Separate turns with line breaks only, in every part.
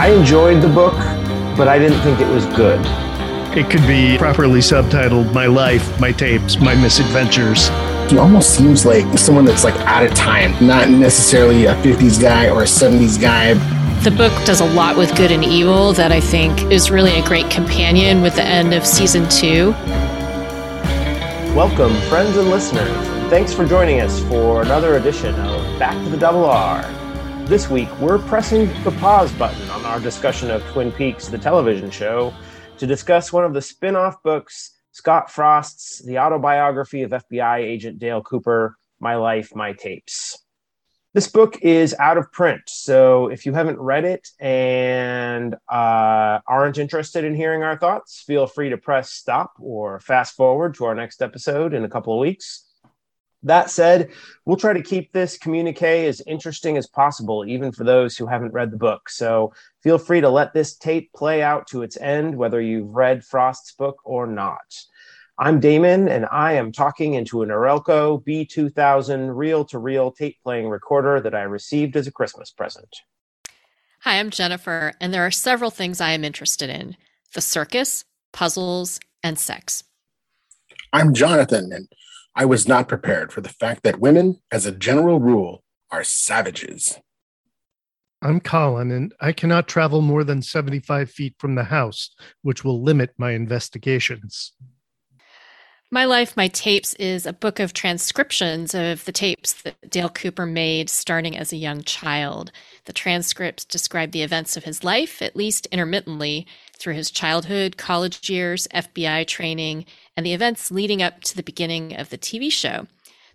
I enjoyed the book, but I didn't think it was good.
It could be properly subtitled My Life, My Tapes, My Misadventures.
He almost seems like someone that's like out of time, not necessarily a 50s guy or a 70s guy.
The book does a lot with good and evil that I think is really a great companion with the end of season two.
Welcome, friends and listeners. Thanks for joining us for another edition of Back to the Double R. This week, we're pressing the pause button on our discussion of Twin Peaks, the television show, to discuss one of the spin off books, Scott Frost's The Autobiography of FBI Agent Dale Cooper My Life, My Tapes. This book is out of print, so if you haven't read it and uh, aren't interested in hearing our thoughts, feel free to press stop or fast forward to our next episode in a couple of weeks. That said, we'll try to keep this communique as interesting as possible, even for those who haven't read the book. So feel free to let this tape play out to its end, whether you've read Frost's book or not. I'm Damon, and I am talking into an Norelco B2000 reel to reel tape playing recorder that I received as a Christmas present.
Hi, I'm Jennifer, and there are several things I am interested in the circus, puzzles, and sex.
I'm Jonathan, and I was not prepared for the fact that women, as a general rule, are savages.
I'm Colin, and I cannot travel more than 75 feet from the house, which will limit my investigations.
My Life, My Tapes is a book of transcriptions of the tapes that Dale Cooper made starting as a young child. The transcripts describe the events of his life, at least intermittently, through his childhood, college years, FBI training, and the events leading up to the beginning of the TV show.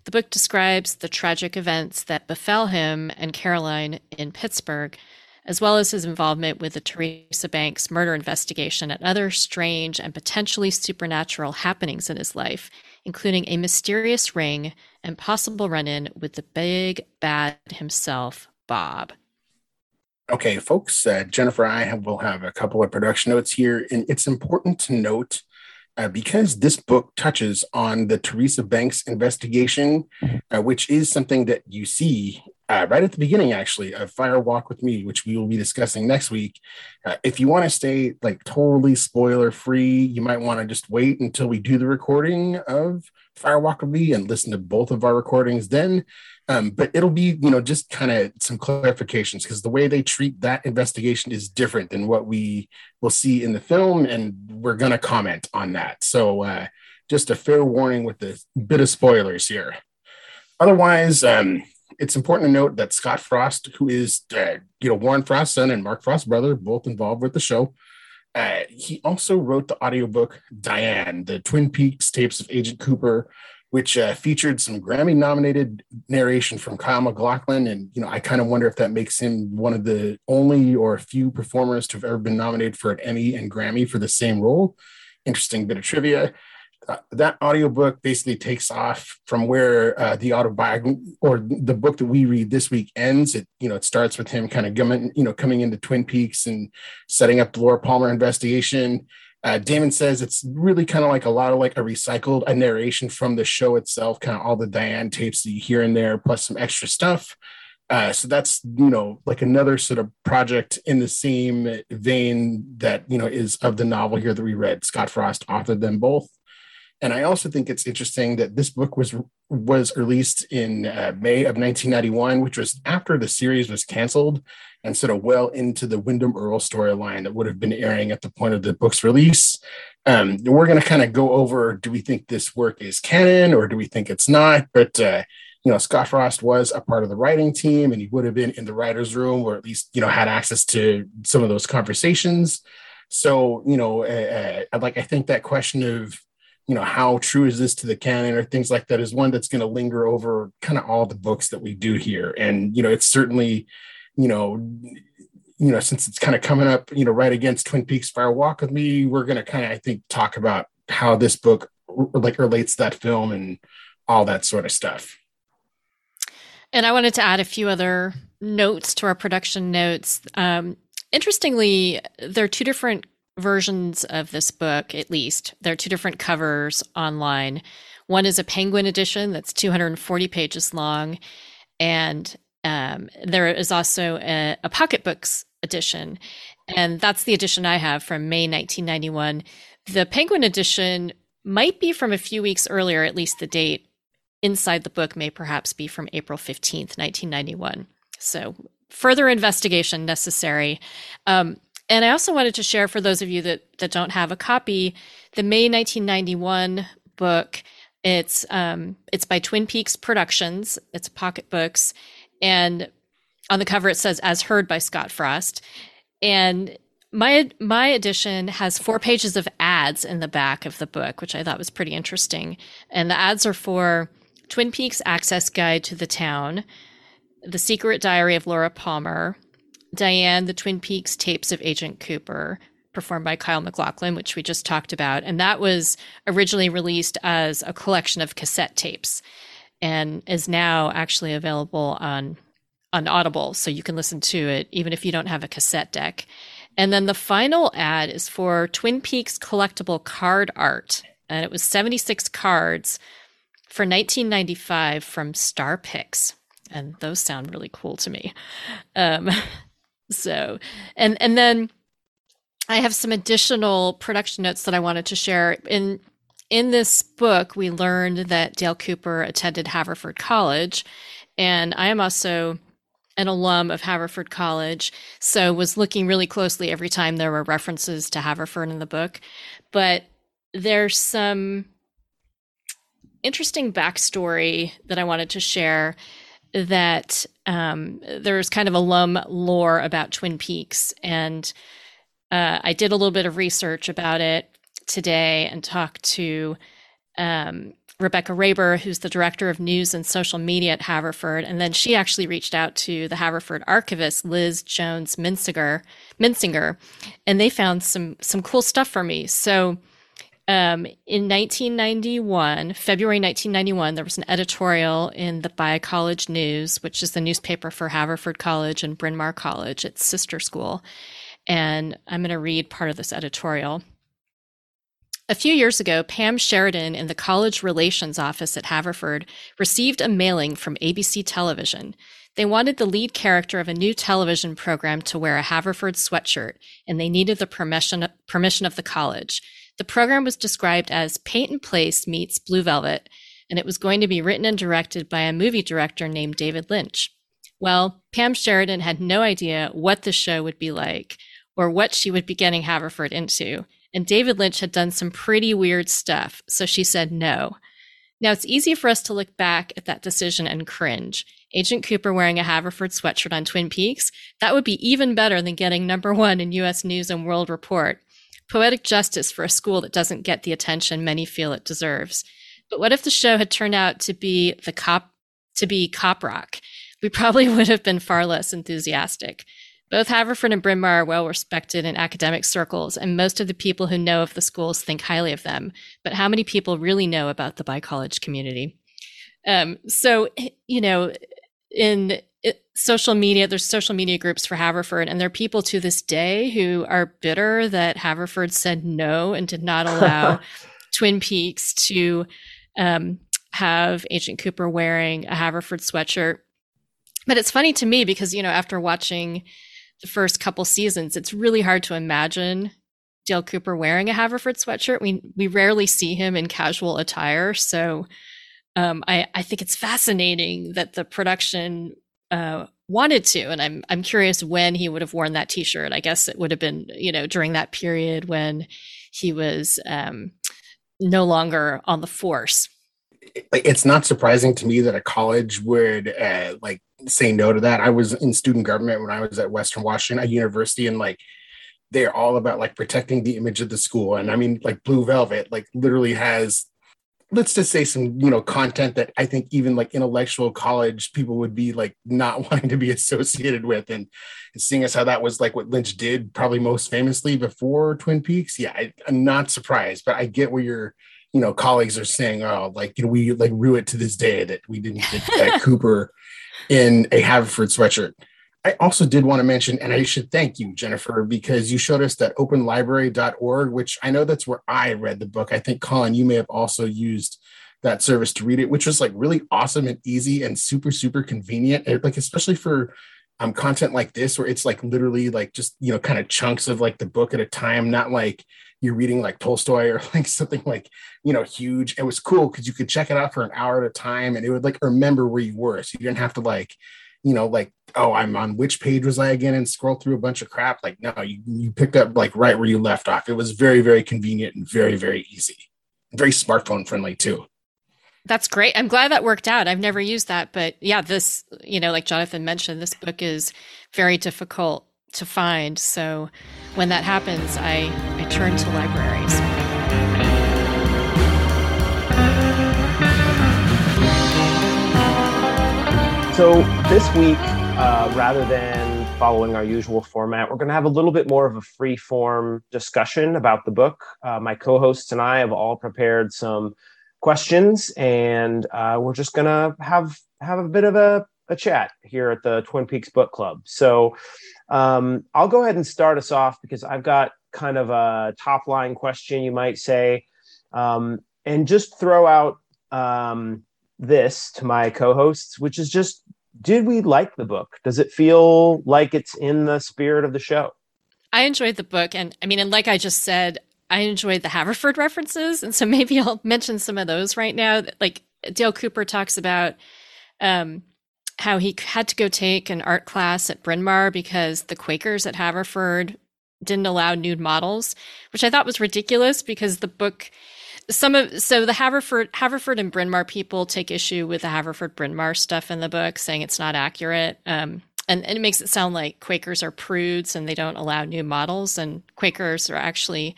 The book describes the tragic events that befell him and Caroline in Pittsburgh, as well as his involvement with the Teresa Banks murder investigation and other strange and potentially supernatural happenings in his life, including a mysterious ring and possible run in with the big bad himself, Bob.
Okay, folks, uh, Jennifer I have, will have a couple of production notes here, and it's important to note uh, because this book touches on the Teresa Banks investigation, uh, which is something that you see uh, right at the beginning, actually, of Fire Walk with Me, which we will be discussing next week. Uh, if you want to stay like totally spoiler free, you might want to just wait until we do the recording of Fire Walk with Me and listen to both of our recordings then. Um, but it'll be, you know, just kind of some clarifications because the way they treat that investigation is different than what we will see in the film, and we're going to comment on that. So, uh, just a fair warning with a bit of spoilers here. Otherwise, um, it's important to note that Scott Frost, who is uh, you know Warren Frost's son and Mark Frost's brother, both involved with the show, uh, he also wrote the audiobook Diane, the Twin Peaks tapes of Agent Cooper, which uh, featured some Grammy-nominated narration from Kyle MacLachlan, and you know I kind of wonder if that makes him one of the only or a few performers to have ever been nominated for an Emmy and Grammy for the same role. Interesting bit of trivia uh, that audiobook basically takes off from where uh, the autobiography or the book that we read this week ends. It you know it starts with him kind of coming you know coming into Twin Peaks and setting up the Laura Palmer investigation. Uh, Damon says it's really kind of like a lot of like a recycled a narration from the show itself, kind of all the Diane tapes that you hear in there, plus some extra stuff. Uh, so that's you know like another sort of project in the same vein that you know is of the novel here that we read. Scott Frost authored them both. And I also think it's interesting that this book was was released in uh, May of 1991, which was after the series was canceled and sort of well into the Windom Earle storyline that would have been airing at the point of the book's release. Um, we're going to kind of go over: do we think this work is canon or do we think it's not? But uh, you know, Scott Frost was a part of the writing team, and he would have been in the writers' room, or at least you know had access to some of those conversations. So you know, uh, uh like I think that question of you know how true is this to the canon or things like that is one that's going to linger over kind of all the books that we do here. And you know it's certainly you know you know since it's kind of coming up you know right against twin peaks fire walk with me we're going to kind of i think talk about how this book like relates that film and all that sort of stuff.
And i wanted to add a few other notes to our production notes. Um, interestingly there are two different versions of this book, at least. There are two different covers online. One is a Penguin edition that's 240 pages long, and um, there is also a, a pocketbooks edition. And that's the edition I have from May 1991. The Penguin edition might be from a few weeks earlier, at least the date inside the book may perhaps be from April 15th, 1991. So further investigation necessary. Um, and I also wanted to share for those of you that, that don't have a copy, the May 1991 book. It's um, it's by Twin Peaks Productions. It's pocket books, and on the cover it says "As heard by Scott Frost." And my my edition has four pages of ads in the back of the book, which I thought was pretty interesting. And the ads are for Twin Peaks Access Guide to the Town, The Secret Diary of Laura Palmer, Diane, The Twin Peaks Tapes of Agent Cooper, performed by Kyle MacLachlan, which we just talked about. And that was originally released as a collection of cassette tapes and is now actually available on on Audible. So you can listen to it even if you don't have a cassette deck. And then the final ad is for Twin Peaks collectible card art. And it was 76 cards for 1995 from Star Pics. And those sound really cool to me. Um, so, and and then I have some additional production notes that I wanted to share. In in this book, we learned that Dale Cooper attended Haverford College, and I am also an alum of Haverford College, so was looking really closely every time there were references to Haverford in the book. But there's some interesting backstory that I wanted to share that um, there's kind of alum lore about Twin Peaks. And uh, I did a little bit of research about it today and talked to um, Rebecca Raber, who's the director of news and social media at Haverford. And then she actually reached out to the Haverford archivist, Liz Jones Minsinger, Minsinger, and they found some some cool stuff for me. So um, in 1991, February 1991, there was an editorial in the Bi-College News, which is the newspaper for Haverford College and Bryn Mawr College, its sister school. And I'm going to read part of this editorial. A few years ago, Pam Sheridan in the College Relations Office at Haverford received a mailing from ABC Television. They wanted the lead character of a new television program to wear a Haverford sweatshirt, and they needed the permission, permission of the college. The program was described as Peyton Place meets Blue Velvet, and it was going to be written and directed by a movie director named David Lynch. Well, Pam Sheridan had no idea what the show would be like or what she would be getting Haverford into. And David Lynch had done some pretty weird stuff, so she said no. Now, it's easy for us to look back at that decision and cringe. Agent Cooper wearing a Haverford sweatshirt on Twin Peaks, that would be even better than getting number one in US News and World Report. Poetic justice for a school that doesn't get the attention many feel it deserves. But what if the show had turned out to be the cop to be cop rock? We probably would have been far less enthusiastic. Both Haverford and Bryn Mawr are well respected in academic circles, and most of the people who know of the schools think highly of them. But how many people really know about the Bi-College community? Um, so, you know, in social media, there's social media groups for Haverford, and there are people to this day who are bitter that Haverford said no and did not allow Twin Peaks to um, have Agent Cooper wearing a Haverford sweatshirt. But it's funny to me because, you know, after watching the first couple seasons, it's really hard to imagine Dale Cooper wearing a Haverford sweatshirt. We we rarely see him in casual attire, so um, I I think it's fascinating that the production uh, wanted to, and I'm I'm curious when he would have worn that T-shirt. I guess it would have been you know during that period when he was um, no longer on the force.
It's not surprising to me that a college would uh, like say no to that. I was in student government when I was at Western Washington, a university, and like they're all about like protecting the image of the school. And I mean, like Blue Velvet, like literally has let's just say some you know content that i think even like intellectual college people would be like not wanting to be associated with. And, and seeing as how that was like what lynch did probably most famously before twin peaks yeah I, i'm not surprised. But i get where your you know colleagues are saying oh like you know we like rue it to this day that we didn't get cooper in a haverford sweatshirt I also did want to mention, and I should thank you, Jennifer, because you showed us that openlibrary.org, which I know that's where I read the book. I think, Colin, you may have also used that service to read it, which was like really awesome and easy and super, super convenient. like, especially for um, content like this where it's like literally like just you know kind of chunks of like the book at a time not like you're reading like tolstoy or like something like you know huge it was cool because you could check it out for an hour at a time and it would like remember where you were so you didn't have to like you know like oh i'm on which page was i again and scroll through a bunch of crap like no you, you picked up like right where you left off it was very very convenient and very very easy very smartphone friendly too
that's great. I'm glad that worked out. I've never used that, but yeah, this, you know, like Jonathan mentioned, this book is very difficult to find. So when that happens, I, I turn to libraries.
So this week, uh, rather than following our usual format, we're going to have a little bit more of a free form discussion about the book. Uh, my co hosts and I have all prepared some questions, and uh, we're just gonna have have a bit of a, a chat here at the Twin Peaks Book Club. So um, I'll go ahead and start us off because I've got kind of a top line question, you might say, um, and just throw out um, this to my co-hosts, which is just, did we like the book? Does it feel like it's in the spirit of the show?
I enjoyed the book, and I mean, and like I just said, I enjoyed the Haverford references, and so maybe I'll mention some of those right now. Like Dale Cooper talks about um, how he had to go take an art class at Bryn Mawr because the Quakers at Haverford didn't allow nude models, which I thought was ridiculous because the book some of so the Haverford Haverford and Bryn Mawr people take issue with the Haverford Bryn Mawr stuff in the book, saying it's not accurate. Um, and, and, it makes it sound like Quakers are prudes and they don't allow new models, and Quakers are actually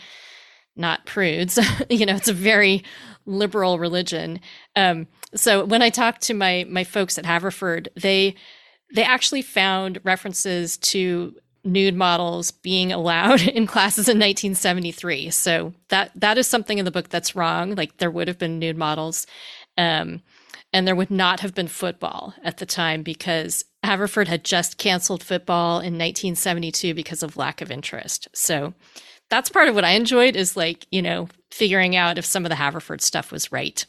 not prudes. you know, it's a very liberal religion. Um, so when I talked to my my folks at Haverford, they they actually found references to nude models being allowed in classes in 1973. So that that is something in the book that's wrong. Like there would have been nude models. Um, and there would not have been football at the time because Haverford had just canceled football in 1972 because of lack of interest. So that's part of what I enjoyed is like, you know, figuring out if some of the Haverford stuff was right.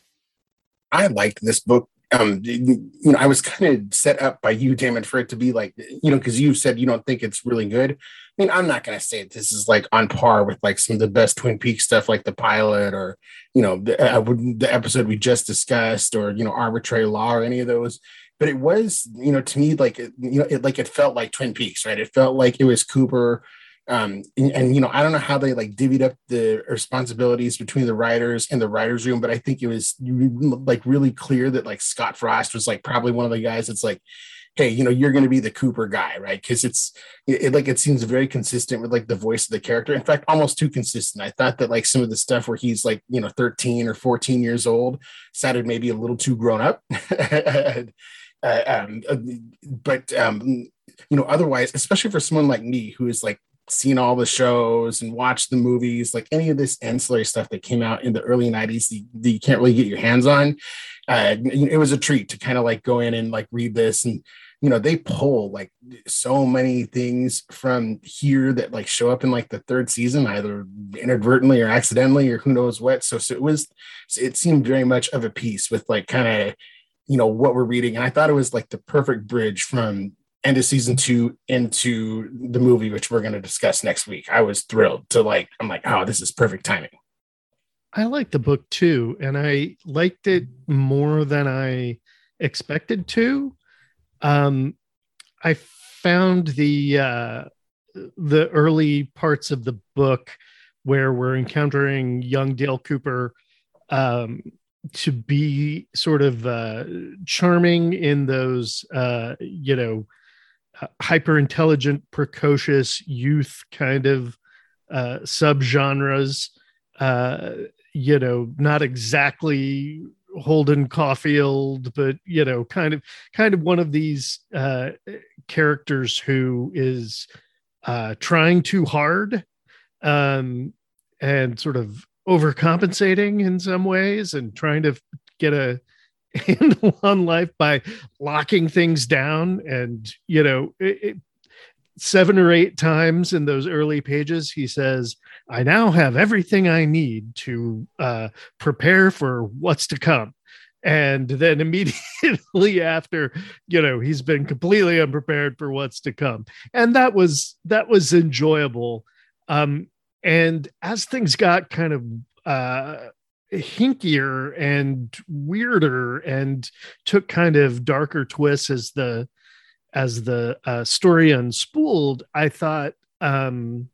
I liked this book. Um, you know, I was kind of set up by you, Damon, for it to be like, you know, because you said you don't think it's really good. I mean, I'm not gonna say this is like on par with like some of the best Twin Peaks stuff, like the pilot, or you know, the, uh, the episode we just discussed, or you know, Arbitrary Law, or any of those. But it was, you know, to me, like you know, it like it felt like Twin Peaks, right? It felt like it was Cooper um, and, and, you know i don't know how they like divvied up the responsibilities between the writers and the writers room but i think it was like really clear that like scott frost was like probably one of the guys that's like hey you know you're going to be the cooper guy right? Because it's it, it, like it seems very consistent with like the voice of the character. In fact almost too consistent. I thought that like some of the stuff where he's like you know 13 or 14 years old sounded maybe a little too grown up. Uh, um, uh, but um, you know otherwise especially for someone like me who is like seen all the shows and watched the movies, like any of this ancillary stuff that came out in the early 90s that you can't really get your hands on. Uh, it was a treat to kind of like go in and like read this and you know they pull like so many things from here that like show up in like the third season either inadvertently or accidentally or who knows what so, so it was it seemed very much of a piece with like kind of you know what we're reading and i thought it was like the perfect bridge from end of season two into the movie, which we're going to discuss next week. I was thrilled to like, I'm like, oh, this is perfect timing.
I liked the book too, and I liked it more than I expected to. Um, I found the uh, the early parts of the book where we're encountering young Dale Cooper um, to be sort of uh, charming in those, uh, you know, hyper intelligent, precocious youth kind of uh, subgenres. Uh, you know, not exactly Holden Caulfield, but you know, kind of kind of one of these uh, characters who is uh, trying too hard um, and sort of overcompensating in some ways and trying to get a handle on life by locking things down and you know it, it, seven or eight times in those early pages he says i now have everything i need to uh, prepare for what's to come. And then immediately after you know he's been completely unprepared for what's to come. And that was that was enjoyable. Um and as things got kind of uh hinkier and weirder and took kind of darker twists as the as the uh, story unspooled i thought um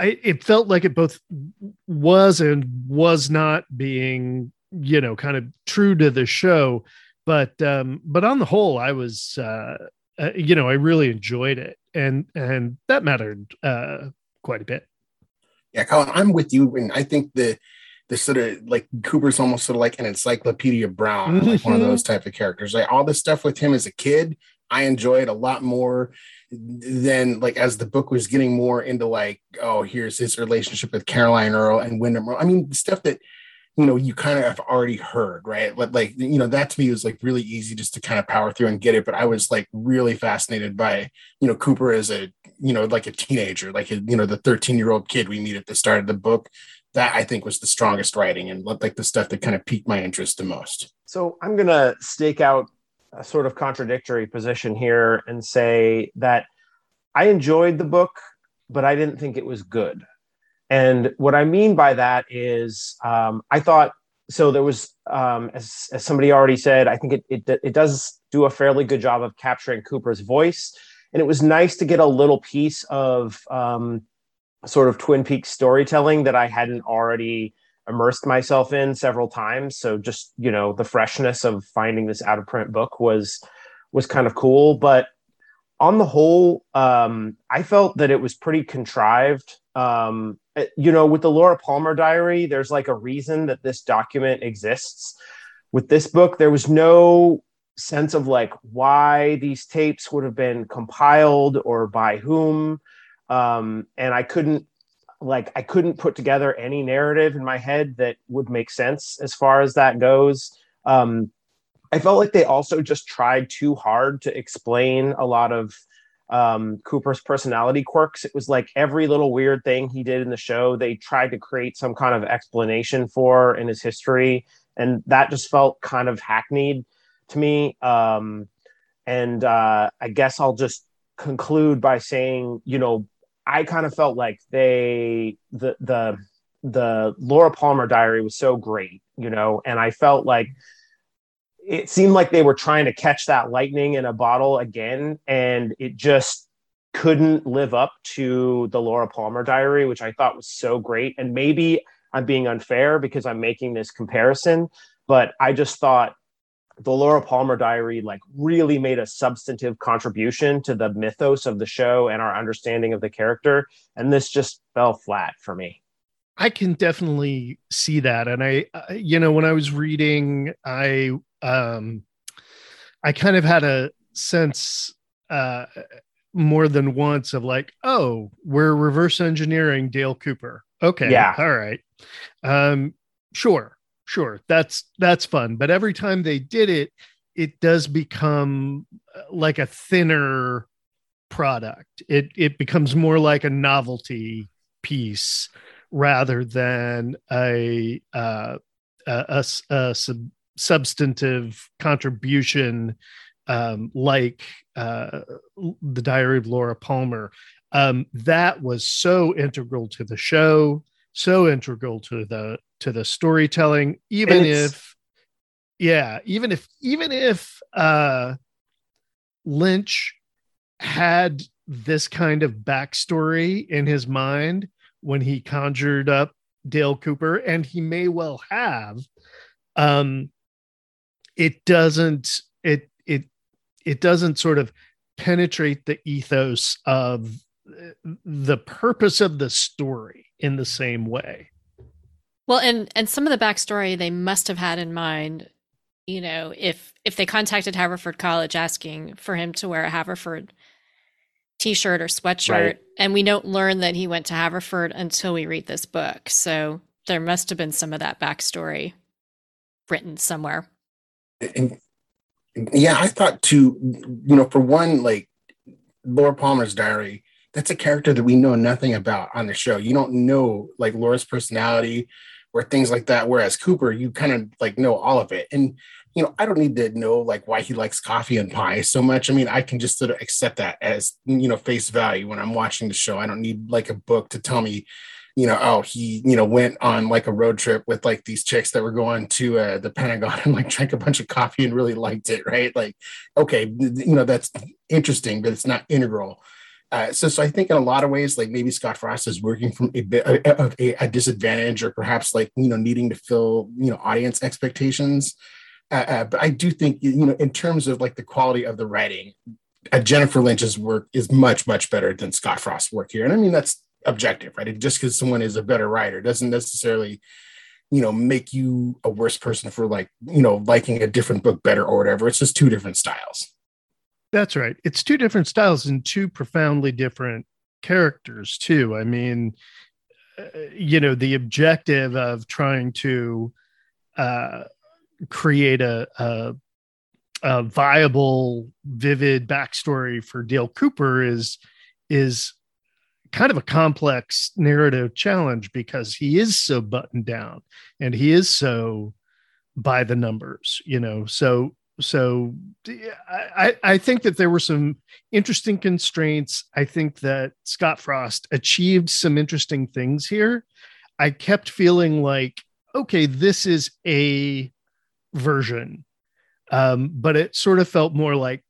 I, it felt like it both was and was not being you know kind of true to the show. But um but on the whole i was uh, uh you know i really enjoyed it. And and that mattered uh quite a bit.
Yeah colin i'm with you. And i think the the sort of like cooper's almost sort of like an encyclopedia brown mm-hmm. like one of those type of characters. Like all this stuff with him as a kid i enjoyed a lot more than like as the book was getting more into like oh here's his relationship with caroline earle and windom earle. I mean stuff that you know you kind of have already heard right? But like you know that to me was like really easy just to kind of power through and get it. But i was like really fascinated by you know cooper as a you know like a teenager like a, you know the 13 year old kid we meet at the start of the book that i think was the strongest writing and like the stuff that kind of piqued my interest the most
so i'm gonna stake out a sort of contradictory position here and say that i enjoyed the book but i didn't think it was good and what I mean by that is, um, I thought so. There was, um, as, as somebody already said, I think it, it it does do a fairly good job of capturing Cooper's voice, and it was nice to get a little piece of um, sort of Twin Peaks storytelling that I hadn't already immersed myself in several times. So just you know, the freshness of finding this out of print book was was kind of cool, but on the whole, um, I felt that it was pretty contrived. Um, uh, you know, with the Laura Palmer diary, there's like a reason that this document exists. With this book, there was no sense of like why these tapes would have been compiled or by whom. Um, and I couldn't like I couldn't put together any narrative in my head that would make sense as far as that goes. Um, I felt like they also just tried too hard to explain a lot of um, Cooper's personality quirks. It was like every little weird thing he did in the show, they tried to create some kind of explanation for in his history. And that just felt kind of hackneyed to me. Um, and uh, I guess I'll just conclude by saying, you know, I kind of felt like they, the, the, the Laura Palmer diary was so great, you know, and I felt like it seemed like they were trying to catch that lightning in a bottle again, and it just couldn't live up to the Laura Palmer diary, which I thought was so great. And maybe I'm being unfair because I'm making this comparison, but I just thought the Laura Palmer diary like really made a substantive contribution to the mythos of the show and our understanding of the character. And this just fell flat for me.
I can definitely see that. And I, uh, you know, when I was reading, I um, I kind of had a sense uh, more than once of like, oh, we're reverse engineering Dale Cooper. Okay, yeah, all right, um, sure, sure, that's that's fun. But every time they did it, it does become uh, like a thinner product. It it becomes more like a novelty piece rather than a uh, a, a, a sub, substantive contribution um, like uh, the diary of laura palmer um, that was so integral to the show so integral to the to the storytelling even if yeah even if even if uh lynch had this kind of backstory in his mind when he conjured up dale cooper and he may well have um it doesn't it it it doesn't sort of penetrate the ethos of the purpose of the story in the same way.
Well and and some of the backstory they must have had in mind you know if if they contacted haverford college asking for him to wear a haverford t-shirt or sweatshirt right. and we don't learn that he went to haverford until we read this book. So there must have been some of that backstory written somewhere.
And, yeah, I thought too, you know, for one, like Laura Palmer's diary, that's a character that we know nothing about on the show. You don't know like Laura's personality or things like that. Whereas Cooper, you kind of like know all of it. And you know, I don't need to know like why he likes coffee and pie so much. I mean, I can just sort of accept that as you know, face value when I'm watching the show. I don't need like a book to tell me, you know, oh, he, you know, went on like a road trip with like these chicks that were going to uh, the Pentagon and like drank a bunch of coffee and really liked it, right? Like, okay, you know, that's interesting, but it's not integral. Uh, so, so I think in a lot of ways, like maybe Scott Frost is working from a bit of a, a, disadvantage, or perhaps like you know needing to fill you know audience expectations. Uh, uh, but I do think you know in terms of like the quality of the writing, uh, Jennifer Lynch's work is much much better than Scott Frost's work here, and I mean that's objective, right? Just because someone is a better writer doesn't necessarily you know make you a worse person for like you know liking a different book better or whatever. It's just two different styles.
That's right. It's two different styles and two profoundly different characters, too. I mean, uh, you know, the objective of trying to uh, create a, a, a viable, vivid backstory for Dale Cooper is is kind of a complex narrative challenge because he is so buttoned down and he is so by the numbers you know so so I, I think that there were some interesting constraints. I think that Scott Frost achieved some interesting things here. I kept feeling like, okay, this is a version, um, but it sort of felt more like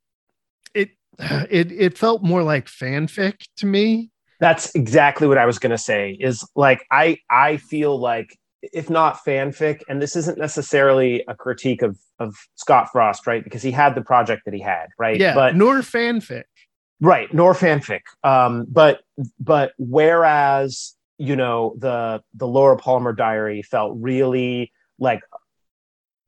it. It it felt more like fanfic to me.
That's exactly what I was going to say. Is like I I feel like if not fanfic, and this isn't necessarily a critique of of Scott Frost, right? Because he had the project that he had, right?
Yeah, but nor fanfic,
right? Nor fanfic. Um, but but whereas you know the the Laura Palmer diary felt really like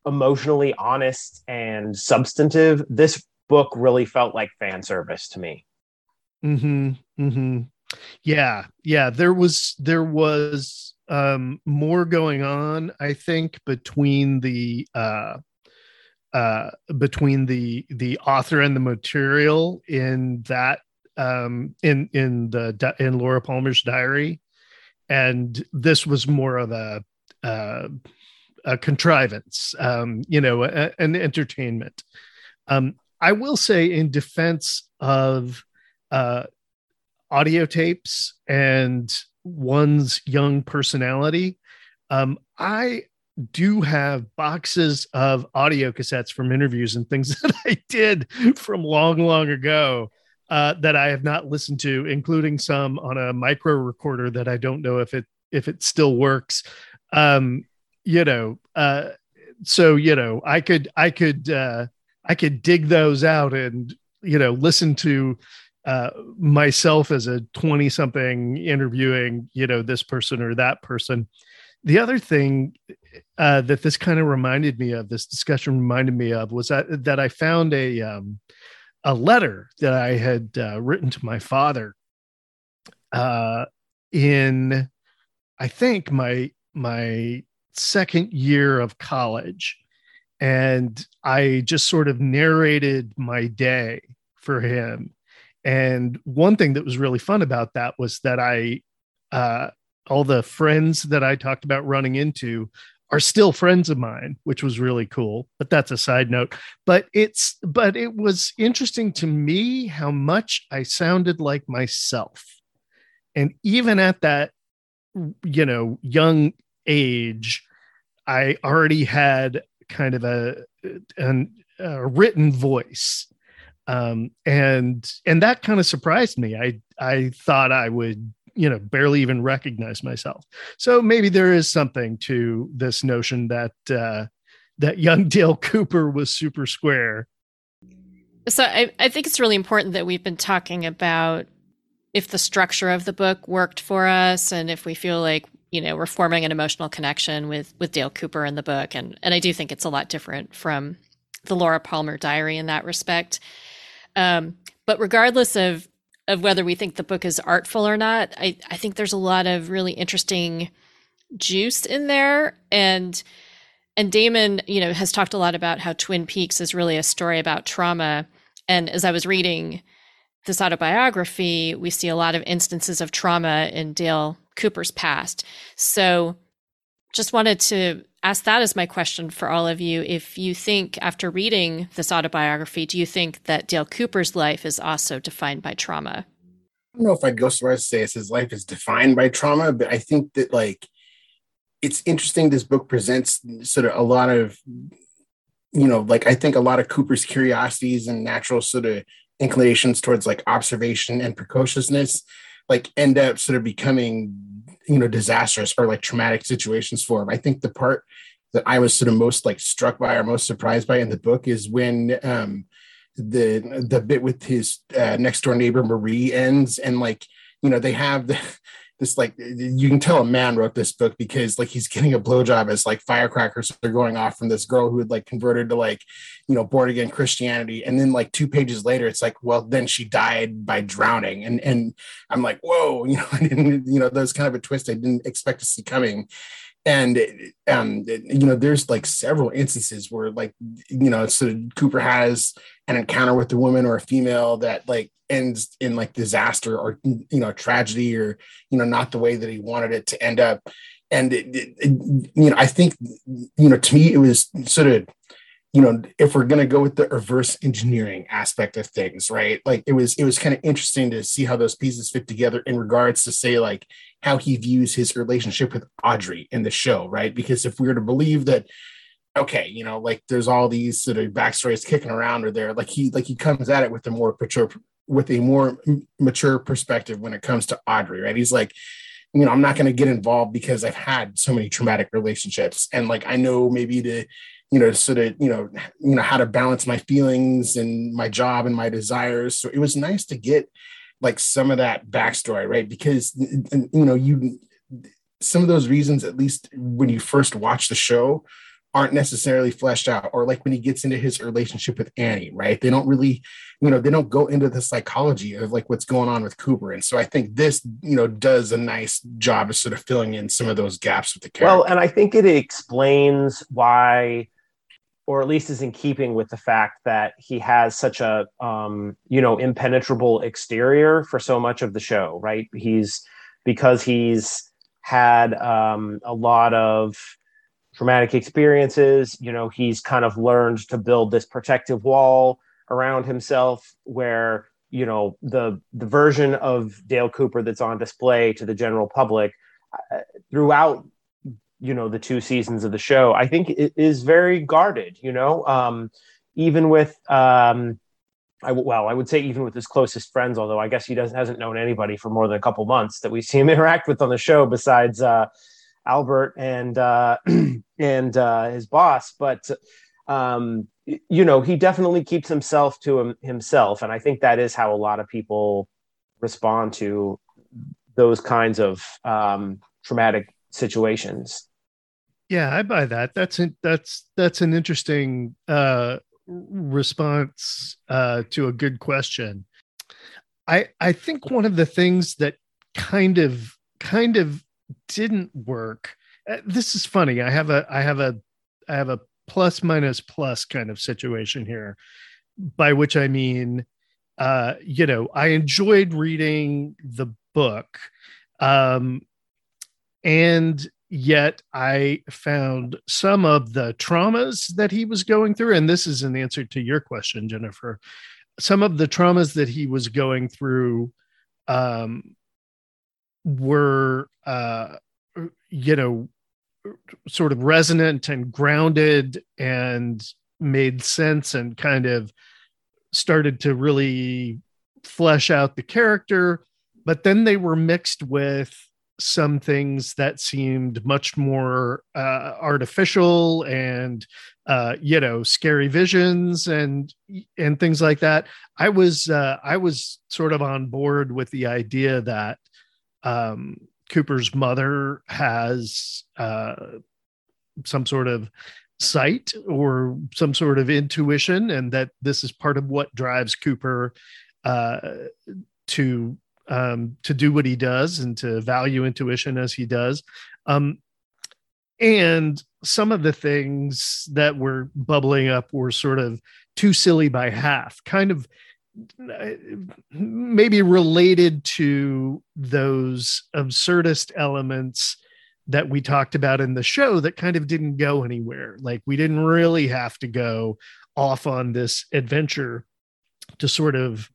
emotionally honest and substantive, this book really felt like fan service to me.
Hmm. Hmm. Yeah. Yeah. There was there was um, more going on, I think, between the uh, uh, between the the author and the material in that um, in in the in Laura Palmer's diary, and this was more of a uh, a contrivance, um, you know, a, an entertainment. Um, I will say, in defense of uh, audio tapes and one's young personality. Um, I do have boxes of audio cassettes from interviews and things that I did from long, long ago uh, that I have not listened to, including some on a micro recorder that I don't know if it if it still works. Um, you know, uh, so you know, I could I could uh, I could dig those out and you know listen to uh, myself as a 20 something interviewing, you know, this person or that person. The other thing uh, that this kind of reminded me of, this discussion reminded me of, was that that I found a um, a letter that I had uh, written to my father uh, in, I think my my second year of college, and I just sort of narrated my day for him and one thing that was really fun about that was that I, uh, all the friends that I talked about running into are still friends of mine, which was really cool. But that's a side note. But it's, but it was interesting to me how much I sounded like myself. And even at that, you know, young age, I already had kind of a, an, a written voice um, and and that kind of surprised me. I I thought I would you know barely even recognize myself. So maybe there is something to this notion that uh, that young Dale Cooper was super square.
So I, I think it's really important that we've been talking about if the structure of the book worked for us and if we feel like you know we're forming an emotional connection with with Dale Cooper in the book and and I do think it's a lot different from the Laura Palmer diary in that respect. Um, but regardless of of whether we think the book is artful or not, I, I think there's a lot of really interesting juice in there. And and Damon, you know, has talked a lot about how Twin Peaks is really a story about trauma. And as I was reading this autobiography, we see a lot of instances of trauma in Dale Cooper's past. So just wanted to ask that as my question for all of you. If you think, after reading this autobiography, do you think that Dale Cooper's life is also defined by trauma?
I don't know if I'd go so far as to say his life is defined by trauma, but I think that like it's interesting. This book presents sort of a lot of, you know, like I think a lot of Cooper's curiosities and natural sort of inclinations towards like observation and precociousness, like end up sort of becoming, you know, disastrous or like traumatic situations for him. I think the part that I was sort of most like struck by or most surprised by in the book is when um the the bit with his uh, next door neighbor Marie ends and like you know they have the this like you can tell a man wrote this book because like he's getting a blowjob as like firecrackers are going off from this girl who had like converted to like you know born again Christianity. And then like two pages later it's like well then she died by drowning. And and I'm like whoa you know I didn't you know there's kind of a twist I didn't expect to see coming and um you know there's like several instances where like you know so cooper has an encounter with a woman or a female that like ends in like disaster or you know tragedy or you know not the way that he wanted it to end up. And it, it, it, you know i think you know to me it was sort of you know if we're going to go with the reverse engineering aspect of things right? Like it was it was kind of interesting to see how those pieces fit together in regards to say like how he views his relationship with audrey in the show right? Because if we were to believe that okay you know like there's all these sort of backstories kicking around or there like he like he comes at it with a more mature with a more mature perspective when it comes to audrey right? He's like you know i'm not going to get involved because i've had so many traumatic relationships and like i know maybe the you know, sort of, you know, you know, how to balance my feelings and my job and my desires. So it was nice to get like some of that backstory, right? Because you know, you some of those reasons, at least when you first watch the show, aren't necessarily fleshed out. Or like when he gets into his relationship with Annie, right? They don't really, you know, they don't go into the psychology of like what's going on with Cooper. And so I think this, you know, does a nice job of sort of filling in some of those gaps with the character.
Well, and I think it explains why or at least is in keeping with the fact that he has such a um, you know impenetrable exterior for so much of the show right? He's because he's had um, a lot of traumatic experiences you know he's kind of learned to build this protective wall around himself where you know the the version of dale cooper that's on display to the general public uh, throughout you know the two seasons of the show i think it is very guarded you know? Um, even with um, I, well i would say even with his closest friends although i guess he doesn't hasn't known anybody for more than a couple months that we see him interact with on the show besides uh, albert and uh, and uh, his boss. But um, you know he definitely keeps himself to him, himself. And i think that is how a lot of people respond to those kinds of um, traumatic situations
yeah, I buy that. That's an, that's that's an interesting uh, response uh, to a good question. I I think one of the things that kind of kind of didn't work. Uh, this is funny. I have a I have a I have a plus minus plus kind of situation here, by which I mean, uh, you know, I enjoyed reading the book, um, and yet I found some of the traumas that he was going through, and this is an answer to your question, Jennifer. Some of the traumas that he was going through um, were, uh, you know, sort of resonant and grounded and made sense and kind of started to really flesh out the character. But then they were mixed with some things that seemed much more uh, artificial and uh, you know scary visions and and things like that. I was uh, i was sort of on board with the idea that um, cooper's mother has uh, some sort of sight or some sort of intuition and that this is part of what drives cooper uh, to um, to do what he does and to value intuition as he does. Um, and some of the things that were bubbling up were sort of too silly by half, kind of maybe related to those absurdist elements that we talked about in the show that kind of didn't go anywhere. Like we didn't really have to go off on this adventure to sort of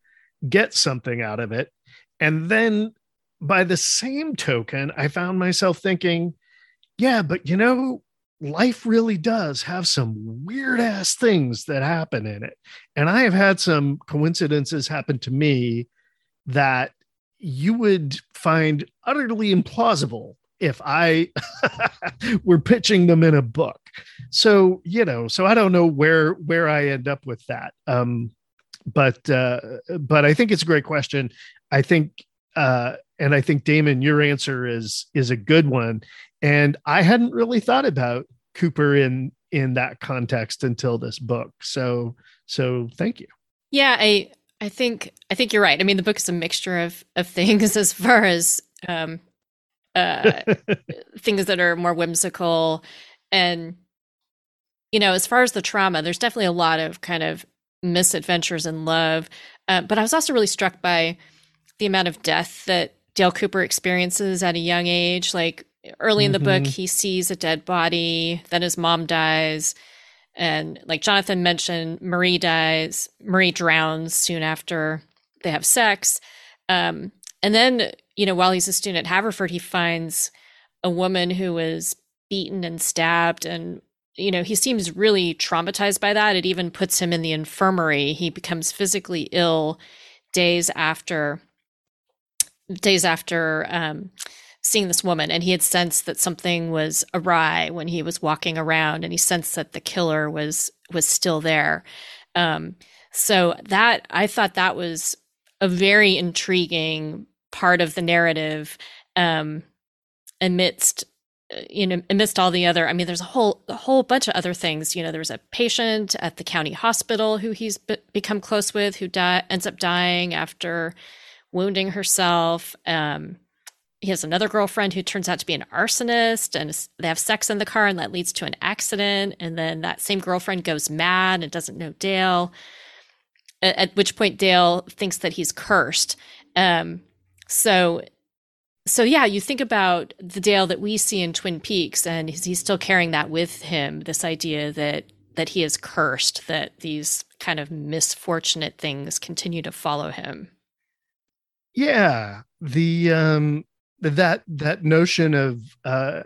get something out of it. And then by the same token, I found myself thinking, yeah, but you know, life really does have some weird ass things that happen in it. And I have had some coincidences happen to me that you would find utterly implausible if I were pitching them in a book. So, you know, so I don't know where where I end up with that. Um but uh but I think it's a great question. I think uh and I think Damon your answer is is a good one and I hadn't really thought about Cooper in in that context until this book. So so thank you.
Yeah, I I think I think you're right. I mean, the book is a mixture of of things as far as um, uh, things that are more whimsical, and you know, as far as the trauma, there's definitely a lot of kind of misadventures in love. Uh, but I was also really struck by the amount of death that Dale Cooper experiences at a young age. Like early in the mm-hmm. book, he sees a dead body, then his mom dies and like Jonathan mentioned, Marie dies, Marie drowns soon after they have sex. Um, and then, you know, while he's a student at Haverford, he finds a woman who was beaten and stabbed. And, you know, he seems really traumatized by that. It even puts him in the infirmary. He becomes physically ill days after days after um, seeing this woman and he had sensed that something was awry when he was walking around and he sensed that the killer was was still there um, so that i thought that was a very intriguing part of the narrative um, amidst you know amidst all the other i mean there's a whole a whole bunch of other things. You know there's a patient at the county hospital who he's be- become close with who ends up dying after wounding herself. Um, he has another girlfriend who turns out to be an arsonist and they have sex in the car and that leads to an accident. And then that same girlfriend goes mad and doesn't know dale at, at which point dale thinks that he's cursed. Um, so so yeah you think about the dale that we see in twin peaks and he's, still carrying that with him this idea that that he is cursed that these kind of misfortunate things continue to follow him?
Yeah the um that that notion of uh,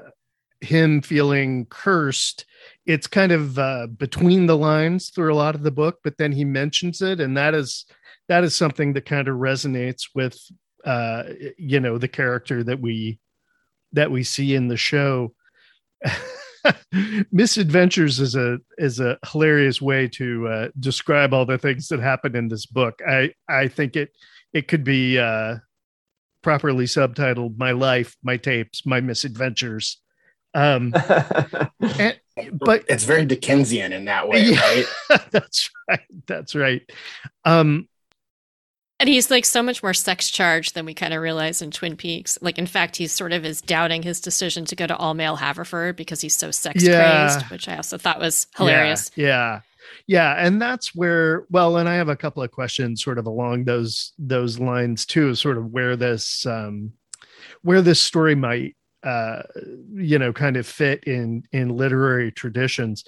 him feeling cursed it's kind of uh, between the lines through a lot of the book but then he mentions it and that is that is something that kind of resonates with uh, you know the character that we that we see in the show misadventures is a is a hilarious way to uh, describe all the things that happen in this book i i think it it could be uh properly subtitled "My Life, My Tapes, My Misadventures." Um,
and, but it's very Dickensian in that way, yeah,
right? that's right. That's right. Um,
and he's like so much more sex charged than we kind of realize in Twin Peaks. Like, in fact, he's sort of is doubting his decision to go to all male Haverford because he's so sex yeah. crazed, which I also thought was hilarious.
Yeah. yeah yeah and that's where well and i have a couple of questions sort of along those those lines too sort of where this um where this story might uh you know kind of fit in in literary traditions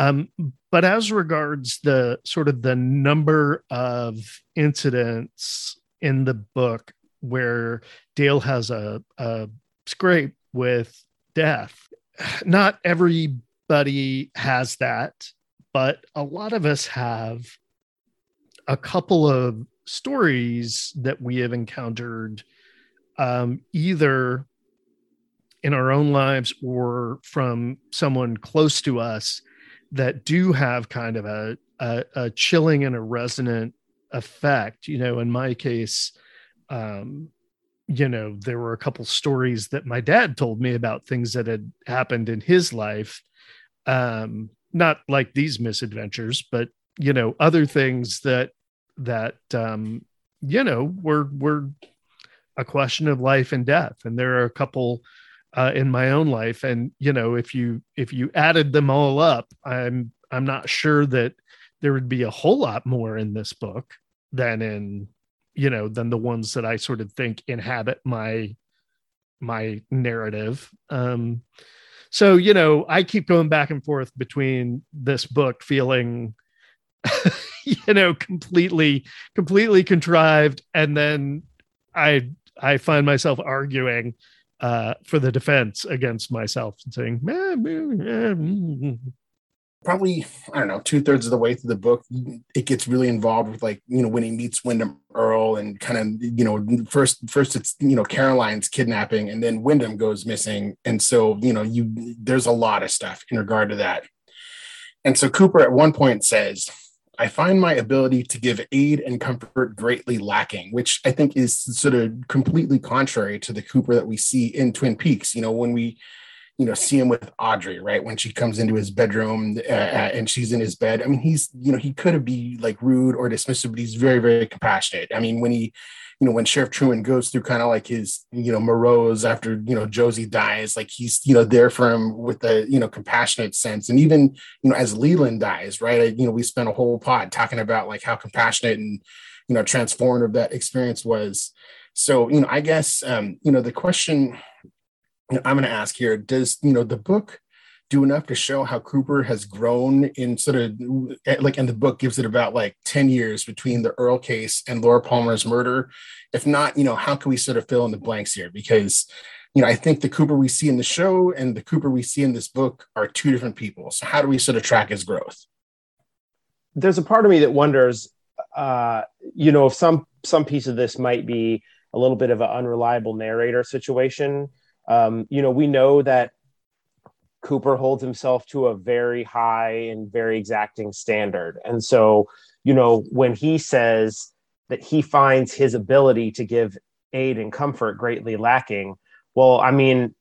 um but as regards the sort of the number of incidents in the book where dale has a, a scrape with death not everybody has that but a lot of us have a couple of stories that we have encountered um, either in our own lives or from someone close to us that do have kind of a, a, a chilling and a resonant effect. You know, in my case, um, you know, there were a couple stories that my dad told me about things that had happened in his life um, not like these misadventures, but you know, other things that that um, you know were were a question of life and death. And there are a couple uh, in my own life, and you know, if you if you added them all up, I'm I'm not sure that there would be a whole lot more in this book than in you know than the ones that I sort of think inhabit my my narrative. Um, so you know, I keep going back and forth between this book feeling, you know, completely, completely contrived, and then I I find myself arguing uh, for the defense against myself and saying, mm, mm, mm.
probably I don't know two thirds of the way through the book, it gets really involved with like you know when he meets Windom Earle and kind of you know first first it's you know Caroline's kidnapping and then Wyndham goes missing and so you know you there's a lot of stuff in regard to that, and so Cooper at one point says. I find my ability to give aid and comfort greatly lacking, which I think is sort of completely contrary to the Cooper that we see in Twin Peaks. You know, when we you know see him with audrey right? When she comes into his bedroom uh, uh, and she's in his bed. I mean he's you know he could have be like rude or dismissive but he's very very compassionate. I mean when he you know when sheriff truman goes through kind of like his you know morose after you know josie dies like he's you know there for him with a you know compassionate sense and even you know as leland dies right you know we spent a whole pod talking about like how compassionate and you know transformative that experience was so you know i guess um you know the question I'm going to ask here: Does you know the book do enough to show how Cooper has grown in sort of like, and the book gives it about like ten years between the Earle case and Laura Palmer's murder? If not, you know, how can we sort of fill in the blanks here? Because you know, I think the Cooper we see in the show and the Cooper we see in this book are two different people. So how do we sort of track his growth?
There's a part of me that wonders, uh, you know, if some some piece of this might be a little bit of an unreliable narrator situation um, you know, we know that Cooper holds himself to a very high and very exacting standard. And so, you know, when he says that he finds his ability to give aid and comfort greatly lacking, well, I mean,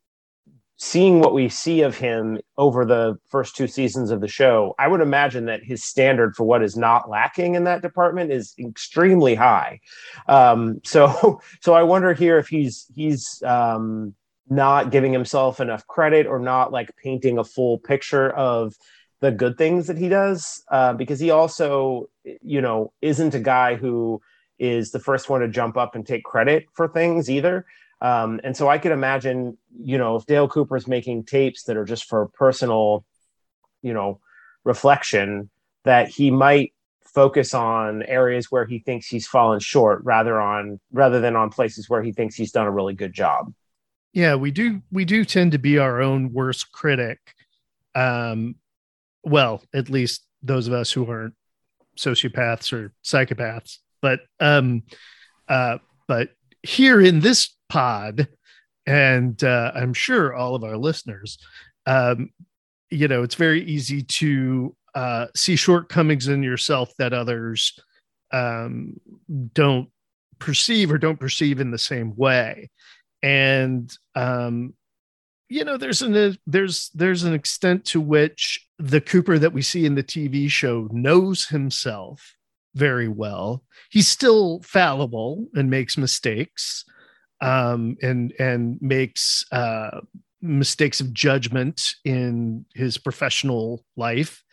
seeing what we see of him over the first two seasons of the show, I would imagine that his standard for what is not lacking in that department is extremely high. Um, so, so I wonder here if he's he's um, not giving himself enough credit or not like painting a full picture of the good things that he does uh, because he also you know isn't a guy who is the first one to jump up and take credit for things either. Um, and so i could imagine you know if dale cooper's making tapes that are just for personal you know reflection that he might focus on areas where he thinks he's fallen short rather on rather than on places where he thinks he's done a really good job
yeah we do we do tend to be our own worst critic. Um well at least those of us who aren't sociopaths or psychopaths. But um uh but here in this pod and uh, i'm sure all of our listeners um you know it's very easy to uh see shortcomings in yourself that others um don't perceive or don't perceive in the same way and um, you know there's an there's there's an extent to which the Cooper that we see in the TV show knows himself very well. He's still fallible and makes mistakes, um, and and makes uh, mistakes of judgment in his professional life,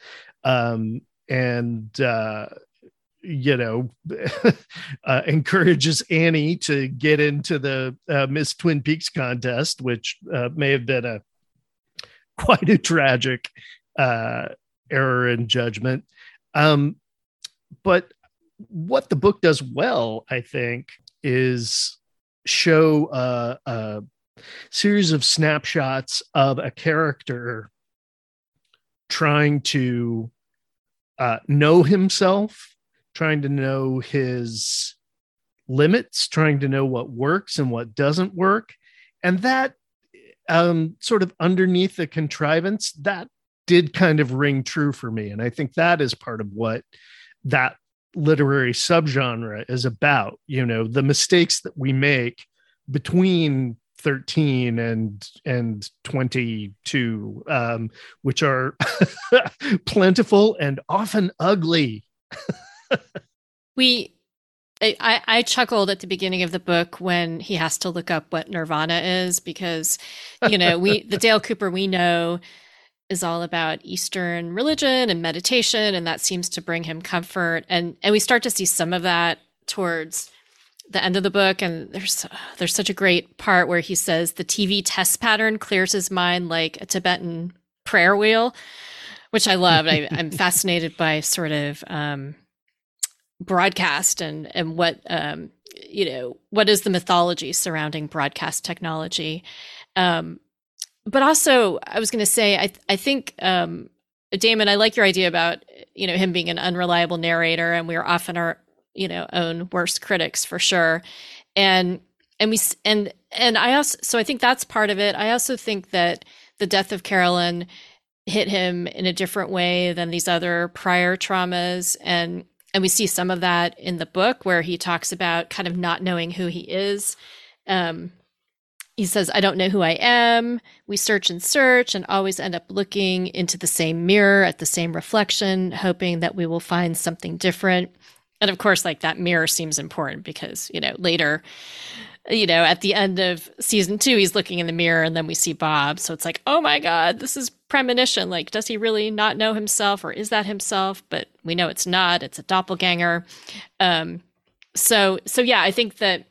um, and uh, you know, uh, encourages Annie to get into the uh, Miss Twin Peaks contest, which uh, may have been a quite a tragic uh, error in judgment. Um, but what the book does well, I think, is show a, a series of snapshots of a character trying to uh, know himself trying to know his limits, trying to know what works and what doesn't work. And that um, sort of underneath the contrivance, that did kind of ring true for me. And I think that is part of what that literary subgenre is about. You know, the mistakes that we make between 13 and and 22 um, which are plentiful and often ugly
we I, I chuckled at the beginning of the book when he has to look up what nirvana is because you know we the dale cooper we know is all about eastern religion and meditation and that seems to bring him comfort and and we start to see some of that towards the end of the book, and there's there's such a great part where he says the TV test pattern clears his mind like a Tibetan prayer wheel, which I love. I, am fascinated by sort of um, broadcast and and what um, you know what is the mythology surrounding broadcast technology. Um, but also, I was going to say, I I think um, Damon, I like your idea about you know him being an unreliable narrator, and we are often our you know own worst critics for sure, and and we and and I also so I think that's part of it. I also think that the death of Carolyn hit him in a different way than these other prior traumas, and and we see some of that in the book where he talks about kind of not knowing who he is. Um, he says, I don't know who I am. We search and search and always end up looking into the same mirror at the same reflection, hoping that we will find something different. And of course, like that mirror seems important because, you know, later, you know, at the end of season two, he's looking in the mirror and then we see Bob. So it's like, oh my God, this is premonition. Like, does he really not know himself or is that himself? But we know it's not, it's a doppelganger. Um, so, so yeah, I think that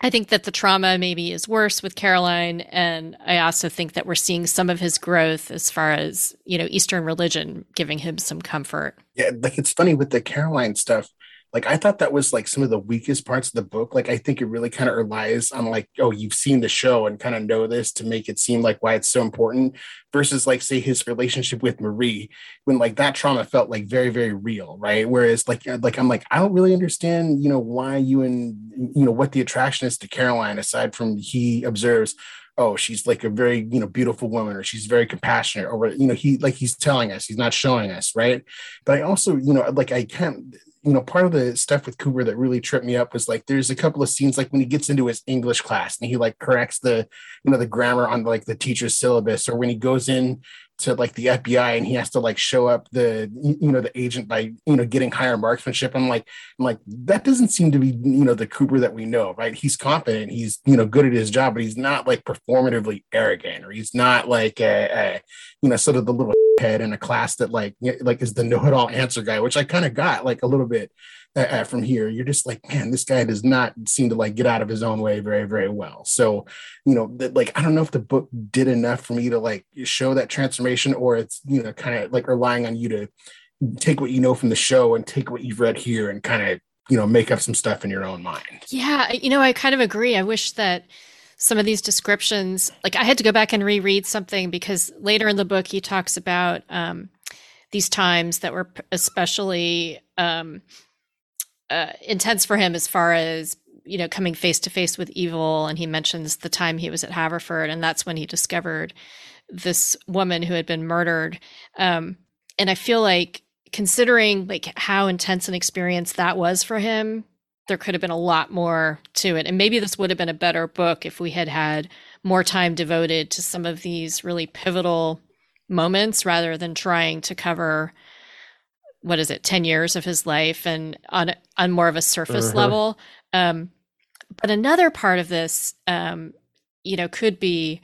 I think that the trauma maybe is worse with Caroline. And I also think that we're seeing some of his growth as far as, you know, Eastern religion giving him some comfort.
Yeah, like it's funny with the Caroline stuff like i thought that was like some of the weakest parts of the book. Like i think it really kind of relies on like oh you've seen the show and kind of know this to make it seem like why it's so important versus like say his relationship with marie when like that trauma felt like very very real right? Whereas like uh, like i'm like i don't really understand you know why you and you know what the attraction is to caroline aside from he observes oh she's like a very you know beautiful woman or she's very compassionate or you know he like he's telling us he's not showing us right? But i also you know like i can't you know, part of the stuff with Cooper that really tripped me up was like there's a couple of scenes like when he gets into his English class and he like corrects the, you know, the grammar on like the teacher's syllabus, or when he goes in to like the FBI and he has to like show up the you know the agent by you know getting higher marksmanship. I'm like I'm like that doesn't seem to be you know the Cooper that we know, right? He's confident, he's you know good at his job, but he's not like performatively arrogant, or he's not like a, a you know sort of the little head in a class that like like is the know-it-all answer guy, which I kind of got like a little bit uh, uh, from here. You're just like, man, this guy does not seem to like get out of his own way very very well. So, you know, that like I don't know if the book did enough for me to like show that transformation, or it's you know kind of like relying on you to take what you know from the show and take what you've read here and kind of you know make up some stuff in your own mind.
Yeah, you know, I kind of agree. I wish that some of these descriptions. Like i had to go back and reread something because later in the book he talks about um, these times that were especially um, uh, intense for him as far as you know coming face to face with evil. And he mentions the time he was at haverford and that's when he discovered this woman who had been murdered. Um, and i feel like considering like how intense an experience that was for him there could have been a lot more to it. And maybe this would have been a better book if we had had more time devoted to some of these really pivotal moments rather than trying to cover what is it 10 years of his life and on on more of a surface uh-huh. level um, but another part of this um, you know could be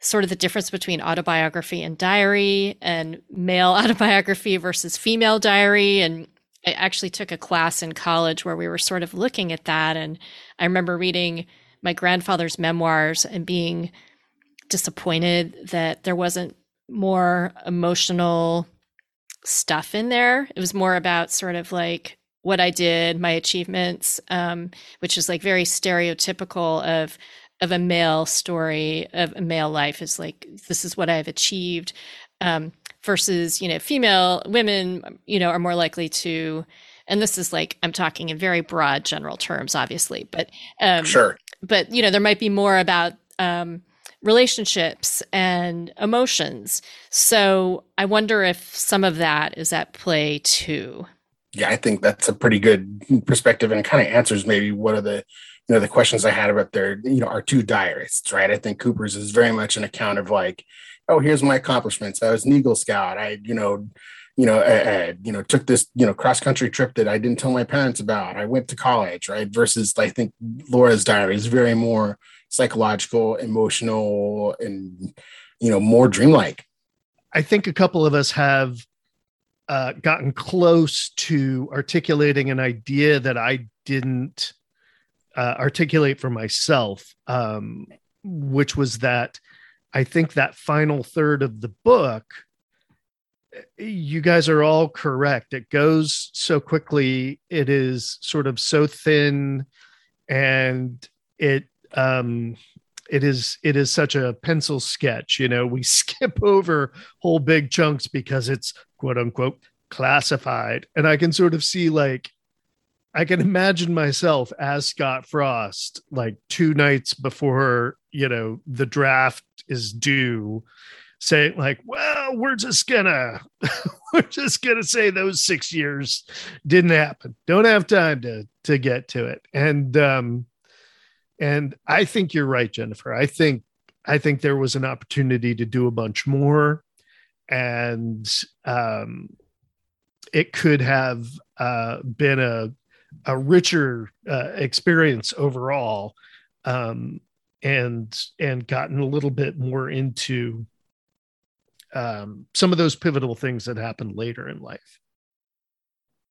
sort of the difference between autobiography and diary and male autobiography versus female diary and I actually took a class in college where we were sort of looking at that. And I remember reading my grandfather's memoirs and being disappointed that there wasn't more emotional stuff in there. It was more about sort of like what I did, my achievements, um, which is like very stereotypical of of a male story of a male life is like this is what I've achieved. Um, versus you know female women you know are more likely to and this is like i'm talking in very broad general terms obviously but um
sure.
but you know there might be more about um relationships and emotions. So i wonder if some of that is at play too.
Yeah i think that's a pretty good perspective and kind of answers maybe one of the you know the questions i had about their you know our two diarists right? I think cooper's is very much an account of like oh, here's my accomplishments. I was an Eagle Scout. I, you know, you know, I, I, you know, took this, you know, cross country trip that I didn't tell my parents about. I went to college, right? Versus, I think Laura's diary is very more psychological, emotional, and you know, more dreamlike.
I think a couple of us have uh, gotten close to articulating an idea that I didn't uh, articulate for myself, um, which was that I think that final third of the book, you guys are all correct. It goes so quickly. It is sort of so thin, and it um, it is it is such a pencil sketch. You know, we skip over whole big chunks because it's quote unquote classified, and I can sort of see like I can imagine myself as Scott Frost, like two nights before, you know, the draft is due, saying, like, well, we're just gonna, we're just gonna say those six years didn't happen. Don't have time to to get to it. And um, and I think you're right, Jennifer. I think I think there was an opportunity to do a bunch more. And um it could have uh, been a a richer uh, experience overall um, and and gotten a little bit more into um, some of those pivotal things that happened later in life.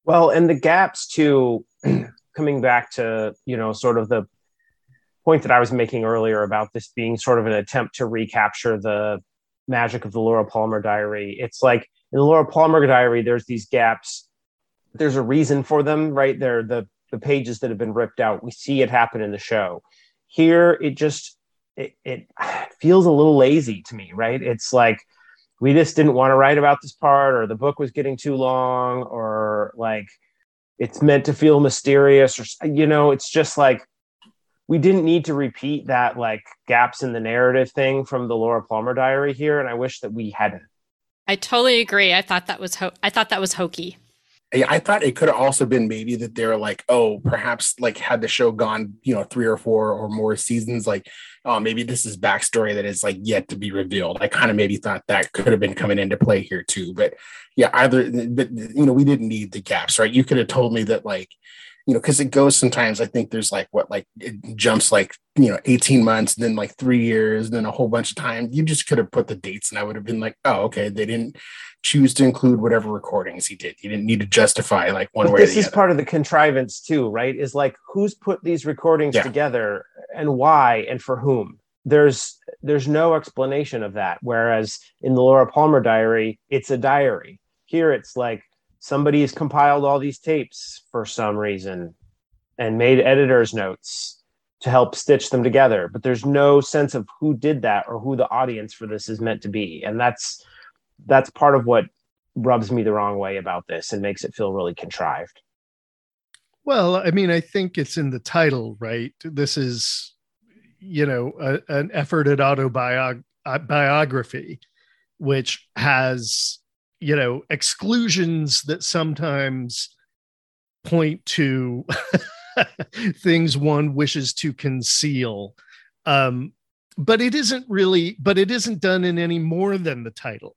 Well and the gaps too coming back to you know sort of the point that i was making earlier about this being sort of an attempt to recapture the magic of the laura palmer diary. It's like in the laura palmer diary there's these gaps there's a reason for them, right? They're the the pages that have been ripped out. We see it happen in the show. Here, it just it, it feels a little lazy to me, right? It's like we just didn't want to write about this part, or the book was getting too long, or like it's meant to feel mysterious, or you know, it's just like we didn't need to repeat that like gaps in the narrative thing from the Laura Palmer diary here, and I wish that we hadn't.
I totally agree. I thought that was ho- I thought that was hokey.
I thought it could have also been maybe that they're like, oh, perhaps like had the show gone, you know, three or four or more seasons, like, oh, maybe this is backstory that is like yet to be revealed. I kind of maybe thought that could have been coming into play here too. But yeah, either, but you know, we didn't need the gaps, right? You could have told me that like, you know, because it goes sometimes. I think there's like what, like it jumps like you know, 18 months, then like three years, then a whole bunch of time. You just could have put the dates, and I would have been like, oh, okay, they didn't choose to include whatever recordings he did. You didn't need to justify like one
but
way.
This is other. part of the contrivance too, right? Is like who's put these recordings yeah. together and why and for whom. There's there's no explanation of that. Whereas in the Laura Palmer diary, it's a diary. Here it's like somebody has compiled all these tapes for some reason and made editor's notes to help stitch them together but there's no sense of who did that or who the audience for this is meant to be. And that's that's part of what rubs me the wrong way about this and makes it feel really contrived.
Well i mean i think it's in the title right? This is you know a, an effort at autobiography which has you know exclusions that sometimes point to things one wishes to conceal. Um but it isn't really but it isn't done in any more than the title.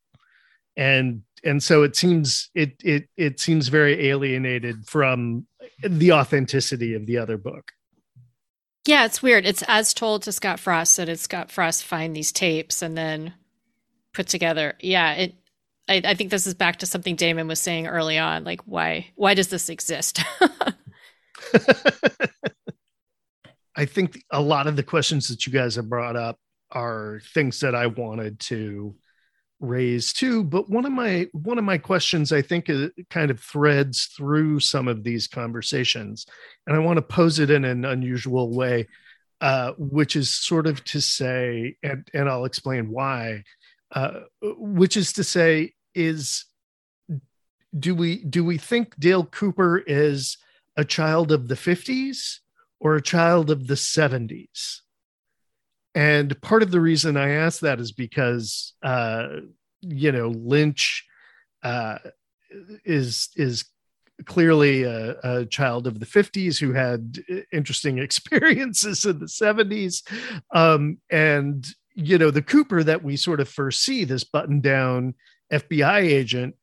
And and so it seems it it it seems very alienated from the authenticity of the other book.
Yeah it's weird. It's as told to scott frost that it's scott frost find these tapes and then put together. Yeah it I, I think this is back to something Damon was saying early on. Like, why why does this exist?
I think a lot of the questions that you guys have brought up are things that I wanted to raise too. But one of my one of my questions, I think, it kind of threads through some of these conversations, and I want to pose it in an unusual way, uh, which is sort of to say, and and I'll explain why. Uh, which is to say, is do we do we think Dale Cooper is a child of the 50s or a child of the 70s? And part of the reason I ask that is because uh, you know Lynch uh, is is clearly a, a, child of the 50s who had interesting experiences in the 70s um, and you know, the Cooper that we sort of first see, this button down FBI agent,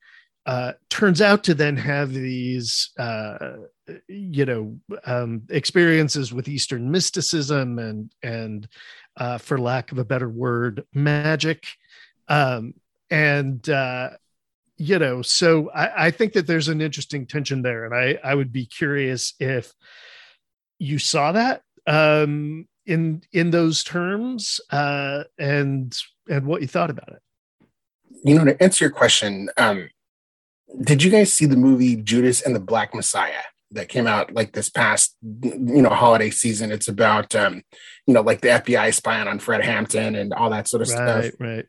uh, turns out to then have these, uh, you know, um, experiences with Eastern mysticism and and, uh, for lack of a better word, magic, um, and uh, you know, so I, I think that there's an interesting tension there, and I I would be curious if you saw that. Um, in in those terms, uh, and and what you thought about it.
You know, to answer your question, um, did you guys see the movie Judas and the Black Messiah? that came out like this past you know holiday season it's about um you know like the fbi spying on fred hampton and all that sort of
right,
stuff
right right.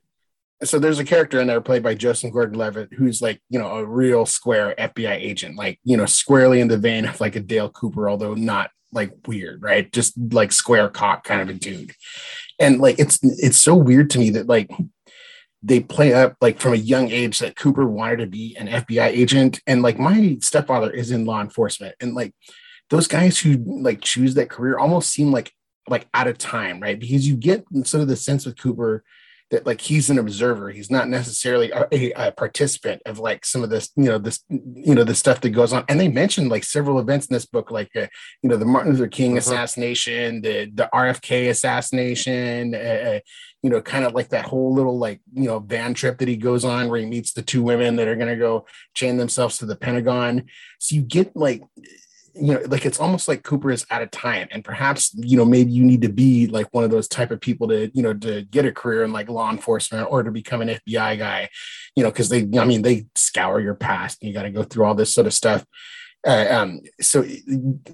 so there's a character in there played by Joseph Gordon-Levitt who's like you know a real square FBI agent, like you know squarely in the vein of like a Dale Cooper, although not like weird, right? Just like square cock kind of a dude. And like it's it's so weird to me that like they play up like from a young age that Cooper wanted to be an FBI agent. And like my stepfather is in law enforcement. And like those guys who like choose that career almost seem like like out of time, right? Because you get sort of the sense with Cooper that like he's an observer. He's not necessarily a, a, participant of like some of this you know this you know the stuff that goes on. And they mentioned like several events in this book like uh, you know the martin luther king uh-huh. assassination the the rfk assassination uh, uh, you know kind of like that whole little like you know van trip that he goes on where he meets the two women that are going to go chain themselves to the pentagon. So you get like you know like it's almost like cooper is out of time and perhaps you know maybe you need to be like one of those type of people to you know to get a career in like law enforcement or to become an fbi guy you know because they i mean they scour your past and you got to go through all this sort of stuff. Uh, um so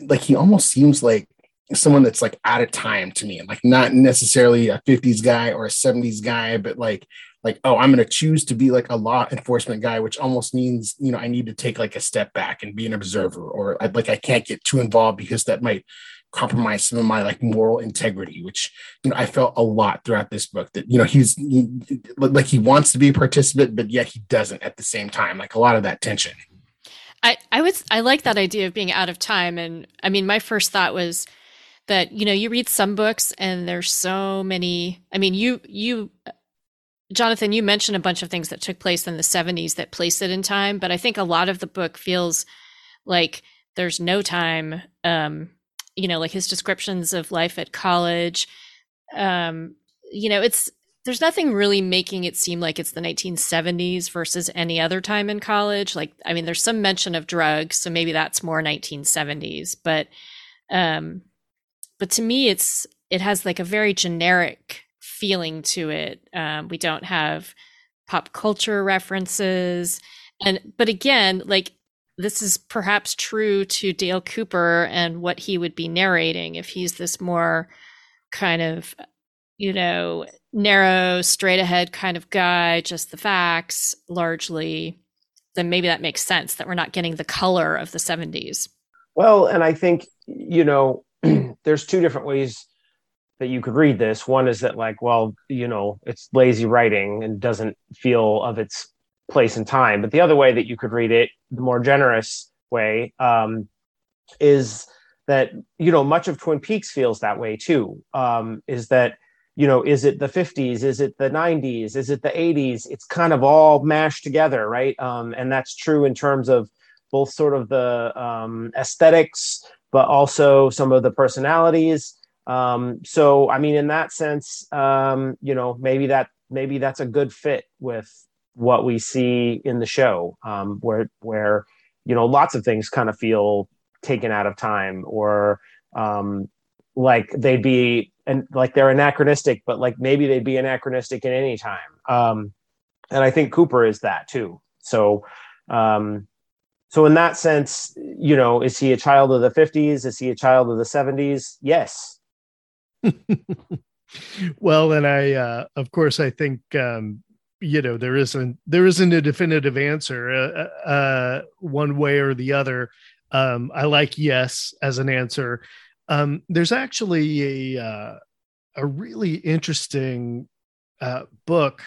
like he almost seems like someone that's like out of time to me like not necessarily a 50s guy or a 70s guy but like like oh i'm going to choose to be like a law enforcement guy which almost means you know i need to take like a step back and be an observer or I, like i can't get too involved because that might compromise some of my like moral integrity which you know i felt a lot throughout this book that you know he's he, like he wants to be a participant but yet he doesn't at the same time like a lot of that tension.
I i would i like that idea of being out of time and i mean my first thought was that you know you read some books and there's so many i mean you you Jonathan, you mentioned a bunch of things that took place in the 70s that place it in time, but I think a lot of the book feels like there's no time. Um, you know, like his descriptions of life at college. Um, you know, it's there's nothing really making it seem like it's the 1970s versus any other time in college. Like, I mean, there's some mention of drugs, so maybe that's more 1970s, but um, but to me, it's it has like a very generic feeling to it. Um, we don't have pop culture references. And, but again, like this is perhaps true to Dale Cooper and what he would be narrating if he's this more kind of, you know, narrow, straight ahead kind of guy, just the facts largely, then maybe that makes sense that we're not getting the color of the 70s.
Well, and I think, you know, there's two different ways that you could read this. One is that like, well, you know, it's lazy writing and doesn't feel of its place and time. But the other way that you could read it, the more generous way, um, is that you know much of Twin Peaks feels that way too. Um, is that you know, is it the 50s? Is it the 90s? Is it the 80s? It's kind of all mashed together, right? Um, and that's true in terms of both sort of the um, aesthetics, but also some of the personalities um, so, I mean, in that sense, um, you know, maybe that maybe that's a good fit with what we see in the show, um, where where you know lots of things kind of feel taken out of time or um, like they'd be and like they're anachronistic, but like maybe they'd be anachronistic in any time. Um, and I think Cooper is that too. So, um, so in that sense, you know, is he a child of the 50s? Is he a child of the 70s? Yes,
well, and I, uh, of course, I think um, you know there isn't there isn't a definitive answer uh, uh, uh, one way or the other. Um, I like yes as an answer. Um, there's actually a uh, a really interesting uh, book,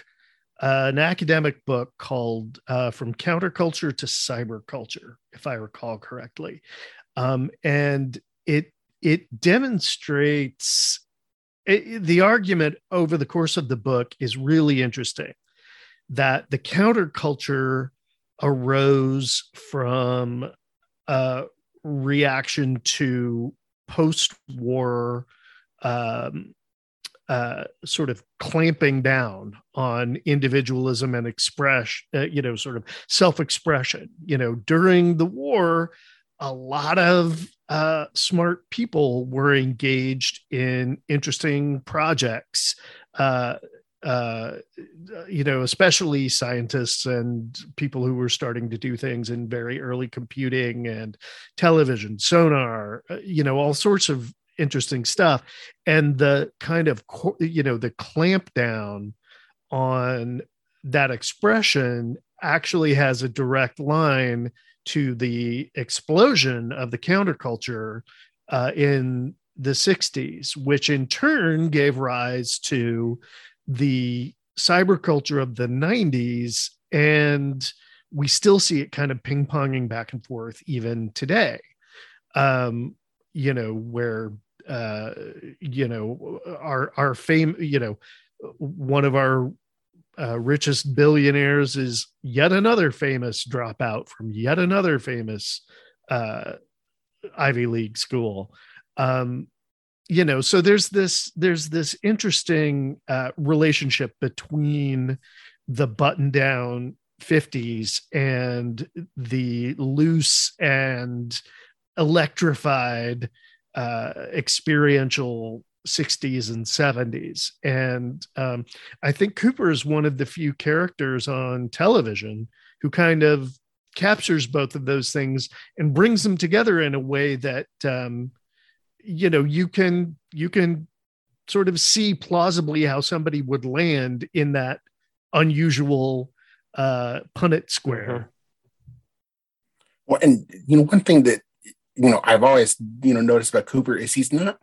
uh, an academic book called uh, "From Counterculture to Cyberculture," if I recall correctly, um, and it it demonstrates it, the argument over the course of the book is really interesting that the counterculture arose from a reaction to post-war um, uh, sort of clamping down on individualism and express, uh, you know, sort of self-expression. You know, during the war, a lot of uh, smart people were engaged in interesting projects. Uh, uh, you know, especially scientists and people who were starting to do things in very early computing and television, sonar, uh, you know, all sorts of interesting stuff. And the kind of, you know, the clamp down on that expression actually has a direct line to the explosion of the counterculture uh, in the 60s, which in turn gave rise to the cyberculture of the 90s. And we still see it kind of ping ponging back and forth even today. Um, you know, where, uh, you know, our, our fame, you know, one of our uh, richest billionaires is yet another famous dropout from yet another famous uh, Ivy League school. Um, you know, so there's this there's this interesting uh, relationship between the button down 50s and the loose and electrified uh, experiential 60s and 70s. And um, I think Cooper is one of the few characters on television who kind of captures both of those things and brings them together in a way that um, you know you can you can sort of see plausibly how somebody would land in that unusual uh Punnett square mm-hmm.
well and you know one thing that you know i've always you know noticed about cooper is he's not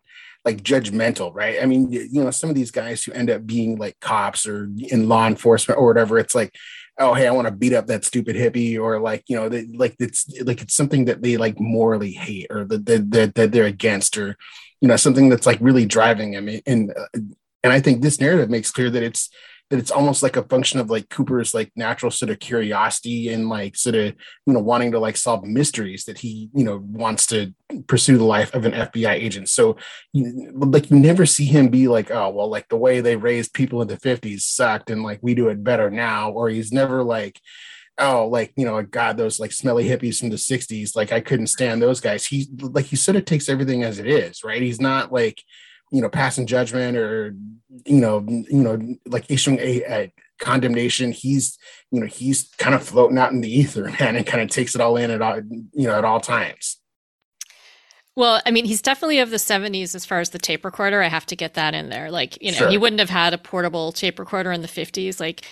like judgmental, right? I mean, you know, some of these guys who end up being like cops or in law enforcement or whatever, it's like, oh, hey, I want to beat up that stupid hippie, or like, you know, they, like it's like it's something that they like morally hate or that that, that they're against, or you know, something that's like really driving them. And uh, and I think this narrative makes clear that it's that it's almost like a function of like Cooper's like natural sort of curiosity and like sort of you know wanting to like solve mysteries that he you know wants to pursue the life of an FBI agent. So you, like you never see him be like oh well like the way they raised people in the 50s sucked and like we do it better now or he's never like oh like you know god those like smelly hippies from the 60s like I couldn't stand those guys. He like he sort of takes everything as it is, right? He's not like you know passing judgment or you know you know like issuing a, a, condemnation he's you know he's kind of floating out in the ether man and kind of takes it all in at all you know at all times
well, I mean, he's definitely of the 70s as far as the tape recorder. I have to get that in there. Like, you know, sure. he wouldn't have had a portable tape recorder in the 50s. Like,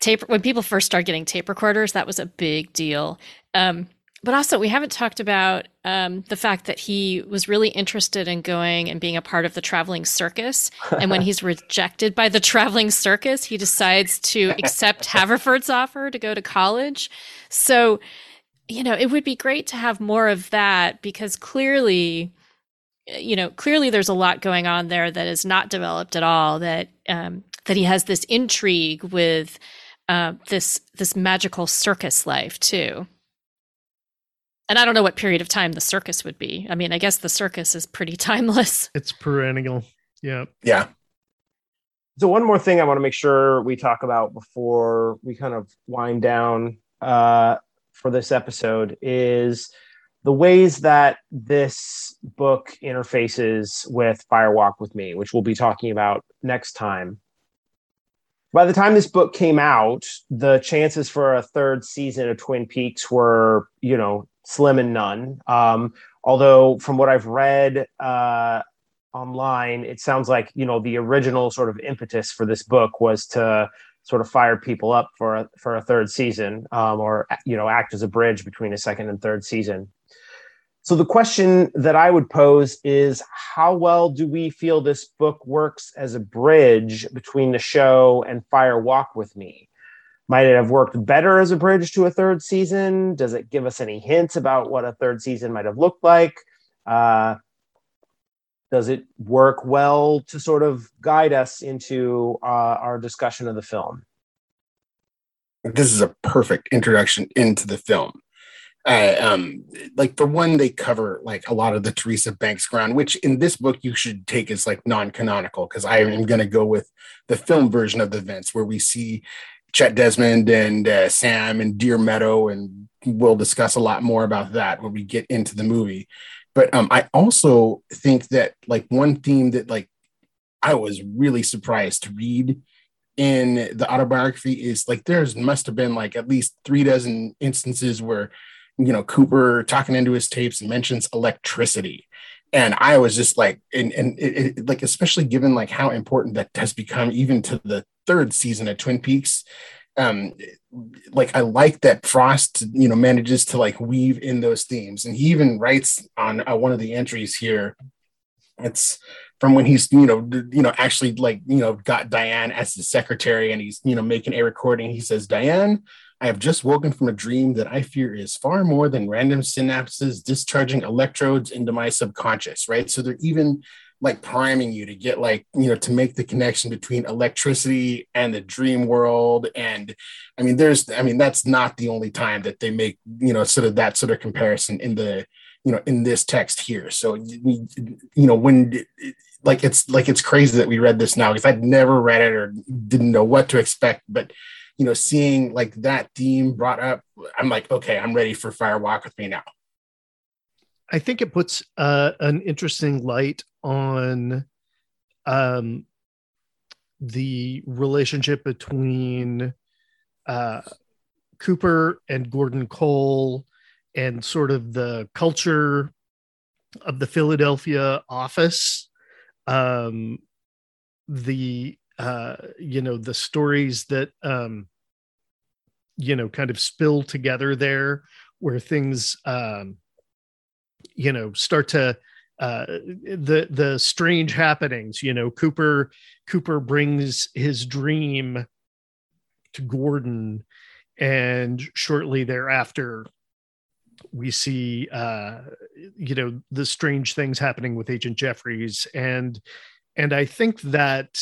tape, when people first started getting tape recorders, that was a big deal. Um, but also, we haven't talked about um, the fact that he was really interested in going and being a part of the traveling circus. And when he's rejected by the traveling circus, he decides to accept Haverford's offer to go to college. So, you know, it would be great to have more of that because clearly, you know, clearly there's a lot going on there that is not developed at all. That um, that he has this intrigue with uh, this this magical circus life too. And I don't know what period of time the circus would be. I mean, I guess the circus is pretty timeless.
It's perennial. Yeah.
Yeah.
So one more thing I want to make sure we talk about before we kind of wind down uh, for this episode is the ways that this book interfaces with Fire Walk with Me, which we'll be talking about next time. By the time this book came out, the chances for a third season of Twin Peaks were, you know, slim and none. Um, although, from what I've read uh, online, it sounds like you know the original sort of impetus for this book was to sort of fire people up for a, for a third season, um, or you know act as a bridge between a second and third season. So the question that I would pose is how well do we feel this book works as a bridge between the show and Fire Walk with Me? Might it have worked better as a bridge to a third season? Does it give us any hints about what a third season might have looked like? Uh, does it work well to sort of guide us into uh, our discussion of the film?
This is a perfect introduction into the film. Uh, um, like for one, they cover like a lot of the Teresa Banks ground, which in this book you should take as like non-canonical because I am going to go with the film version of the events where we see Chet Desmond and uh, Sam and Deer Meadow, and we'll discuss a lot more about that when we get into the movie. But um, I also think that like one theme that like I was really surprised to read in the autobiography is like there's must have been like at least three dozen instances where you know Cooper talking into his tapes mentions electricity and I was just like, and and it, it, like especially given like how important that has become even to the third season of Twin Peaks. Um, like I like that Frost, you know, manages to like weave in those themes, and he even writes on uh, one of the entries here. It's from when he's you know you know actually like you know got Diane as his secretary, and he's you know making a recording. He says, "Diane, I have just woken from a dream that I fear is far more than random synapses discharging electrodes into my subconscious, right? So they're even like priming you to get like, you know, to make the connection between electricity and the dream world. And I mean, there's, I mean, that's not the only time that they make, you know, sort of that sort of comparison in the, you know, in this text here. So, you know, when, like, it's like, it's crazy that we read this now because I'd never read it or didn't know what to expect, but you know, seeing like that theme brought up, I'm like, okay, I'm ready for Fire Walk with Me now.
I think it puts uh, an interesting light on um, the relationship between uh, Cooper and Gordon Cole and sort of the culture of the Philadelphia office. Um, the uh, you know the stories that um, you know kind of spill together there, where things um, you know start to uh, the the strange happenings. You know, Cooper Cooper brings his dream to Gordon, and shortly thereafter, we see uh, you know the strange things happening with Agent Jeffries, and and I think that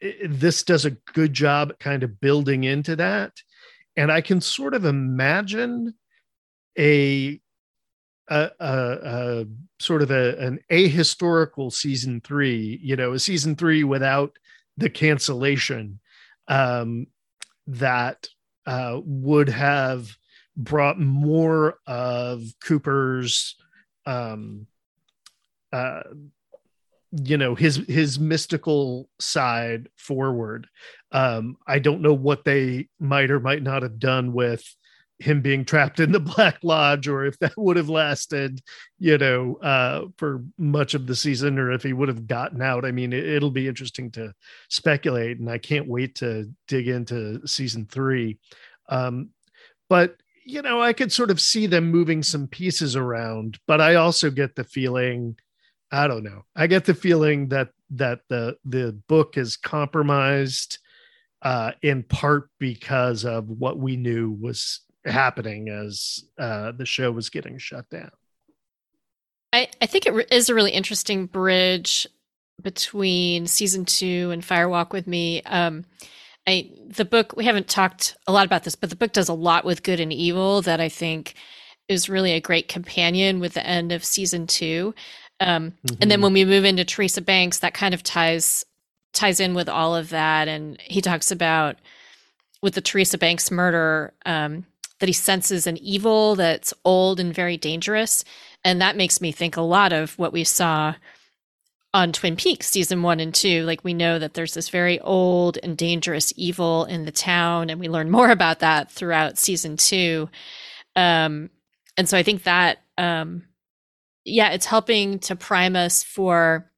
this does a good job kind of building into that. And i can sort of imagine a a, a, a sort of a, an ahistorical season three you know a season three without the cancellation um, that uh, would have brought more of cooper's um, uh, you know his his mystical side forward. Um i don't know what they might or might not have done with him being trapped in the black lodge or if that would have lasted you know uh for much of the season or if he would have gotten out. I mean it, will be interesting to speculate and i can't wait to dig into season 3 um but you know i could sort of see them moving some pieces around but i also get the feeling I don't know. I get the feeling that that the the book is compromised uh, in part because of what we knew was happening as uh, the show was getting shut down.
I, I think it re- is a really interesting bridge between season two and Fire Walk with Me. Um, I the book we haven't talked a lot about this, but the book does a lot with good and evil that I think is really a great companion with the end of season two. Um, mm-hmm. And then mm-hmm. when we move into Teresa Banks, that kind of ties ties in with all of that. And he talks about with the Teresa Banks murder um, that he senses an evil that's old and very dangerous, and that makes me think a lot of what we saw on Twin Peaks season one and two. Like we know that there's this very old and dangerous evil in the town, and we learn more about that throughout season two. Um, and so I think that um, yeah, it's helping to prime us for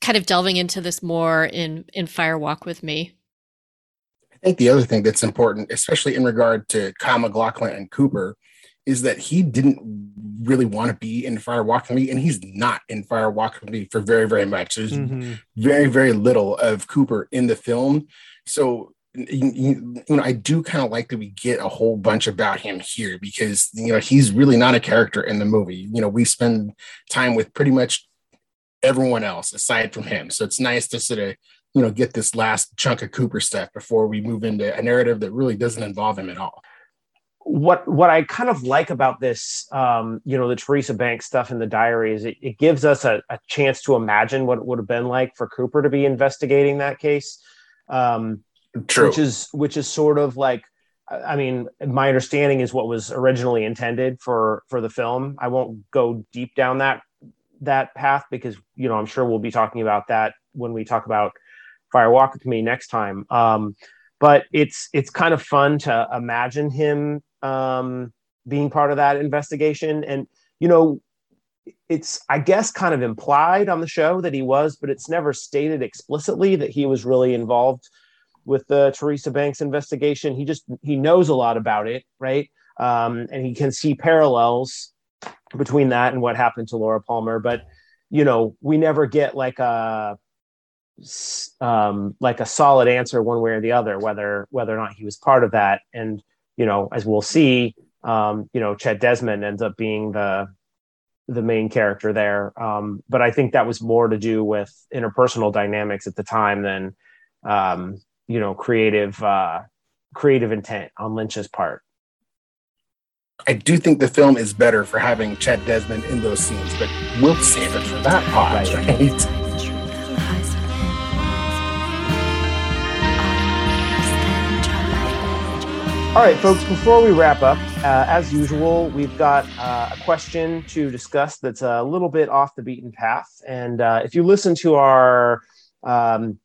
kind of delving into this more in in Fire Walk with Me.
I think the other thing that's important, especially in regard to Kyle MacLachlan and Cooper, is that he didn't really want to be in Fire Walk with Me, and he's not in Fire Walk with Me for very, very much. There's mm-hmm. very, very little of Cooper in the film. So you, you, know, I do kind of like that we get a whole bunch about him here because you know he's really not a character in the movie. You know, we spend time with pretty much everyone else aside from him, so it's nice to sort of you know get this last chunk of Cooper stuff before we move into a narrative that really doesn't involve him at all.
What what I kind of like about this, um, you know, the Teresa Banks stuff in the diary is it, it gives us a, a chance to imagine what it would have been like for Cooper to be investigating that case. Um,
True.
which is which is sort of like I mean, my understanding is what was originally intended for for the film. I won't go deep down that that path because you know I'm sure we'll be talking about that when we talk about Fire Walk with Me next time. Um, but it's it's kind of fun to imagine him um, being part of that investigation, and you know, it's I guess kind of implied on the show that he was, but it's never stated explicitly that he was really involved with the Teresa Banks investigation. He just he knows a lot about it, right? Um, and he can see parallels between that and what happened to Laura Palmer. But you know, we never get like a um, like a solid answer one way or the other whether whether or not he was part of that. And you know, as we'll see, um, you know, Chet Desmond ends up being the the main character there. Um, but I think that was more to do with interpersonal dynamics at the time than um, you know creative uh, creative intent on Lynch's part.
I do think the film is better for having Chet Desmond in those scenes, but we'll save it for that part, right? right?
All right, folks, before we wrap up, uh, as usual, we've got uh, a question to discuss that's a little bit off the beaten path. And uh, if you listen to our um,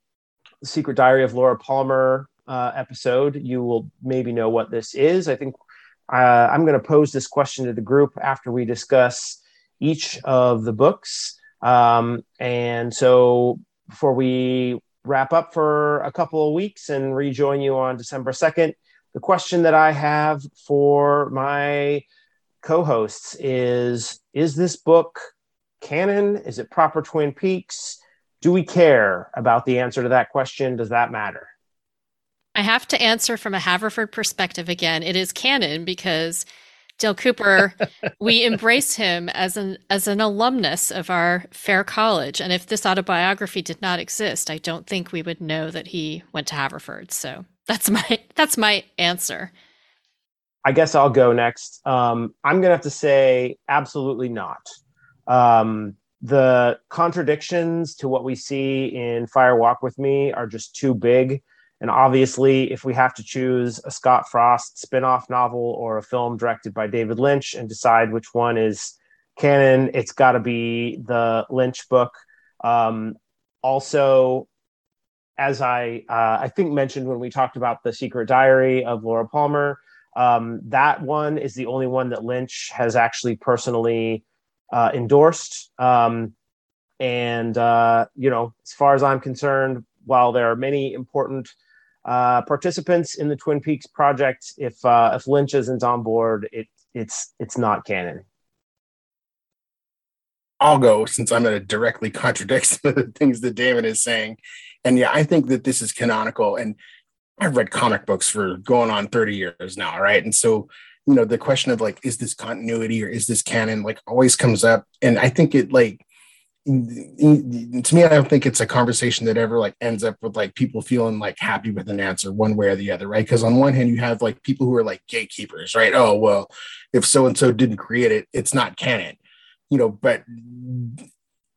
Secret Diary of Laura Palmer uh, episode, you will maybe know what this is. I think uh, I'm going to pose this question to the group after we discuss each of the books. Um, and so before we wrap up for a couple of weeks and rejoin you on December 2nd, the question that I have for my co hosts is Is this book canon? Is it proper Twin Peaks? Do we care about the answer to that question? Does that matter?
I have to answer from a Haverford perspective again. It is canon because Dale Cooper, we embrace him as an as an alumnus of our fair college. And if this autobiography did not exist, I don't think we would know that he went to Haverford. So that's my that's my answer.
I guess I'll go next. Um, I'm gonna have to say absolutely not. Um, the contradictions to what we see in Fire Walk with Me are just too big. And obviously, if we have to choose a Scott Frost spin-off novel or a film directed by David Lynch and decide which one is canon, it's got to be the Lynch book. Um, also, as I uh, I think mentioned when we talked about the Secret Diary of Laura Palmer, um, that one is the only one that Lynch has actually personally uh, endorsed. Um, and uh, you know, as far as I'm concerned, while there are many important uh, participants in the Twin Peaks project, if uh, if Lynch isn't on board, it it's it's not canon.
I'll go since I'm going to directly contradict some of the things that Damon is saying. And yeah, I think that this is canonical. And I've read comic books for going on 30 years now, right? And so you know the question of like is this continuity or is this canon like always comes up. And i think it like to me i don't think it's a conversation that ever like ends up with like people feeling like happy with an answer one way or the other right? Because on one hand you have like people who are like gatekeepers right? Oh well if so and so didn't create it it's not canon you know but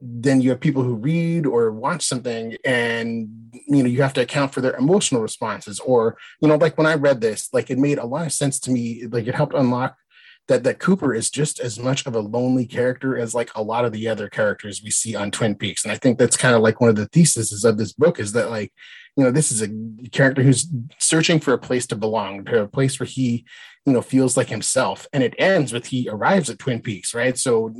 then you have people who read or watch something and you know you have to account for their emotional responses or you know like when i read this like it made a lot of sense to me like it helped unlock that that cooper is just as much of a lonely character as like a lot of the other characters we see on twin peaks and i think that's kind of like one of the theses of this book is that like you know this is a character who's searching for a place to belong to a place where he you know feels like himself and it ends with he arrives at twin peaks right? So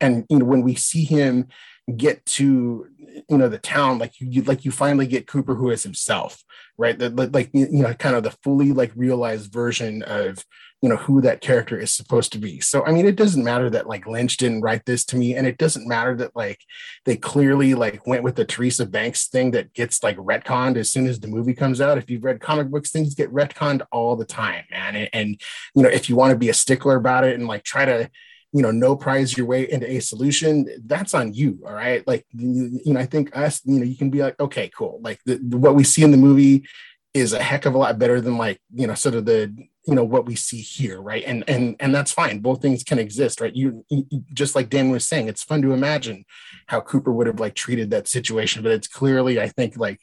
and you know when we see him get to you know the town like you like you finally get cooper who is himself right? The, like you know kind of the fully like realized version of you know who that character is supposed to be. So i mean it doesn't matter that like lynch didn't write this to me and it doesn't matter that like they clearly like went with the teresa banks thing that gets like retconned as soon as the movie comes out. If you've read comic books things get retconned all the time man and, and you know if you want to be a stickler about it and like try to you know no prize your way into a solution that's on you all right? Like you, you know i think us you know you can be like okay cool. Like the, what we see in the movie is a heck of a lot better than like you know sort of the you know what we see here right? And and and that's fine. Both things can exist right? You, you, just like dan was saying it's fun to imagine how cooper would have like treated that situation but it's clearly i think like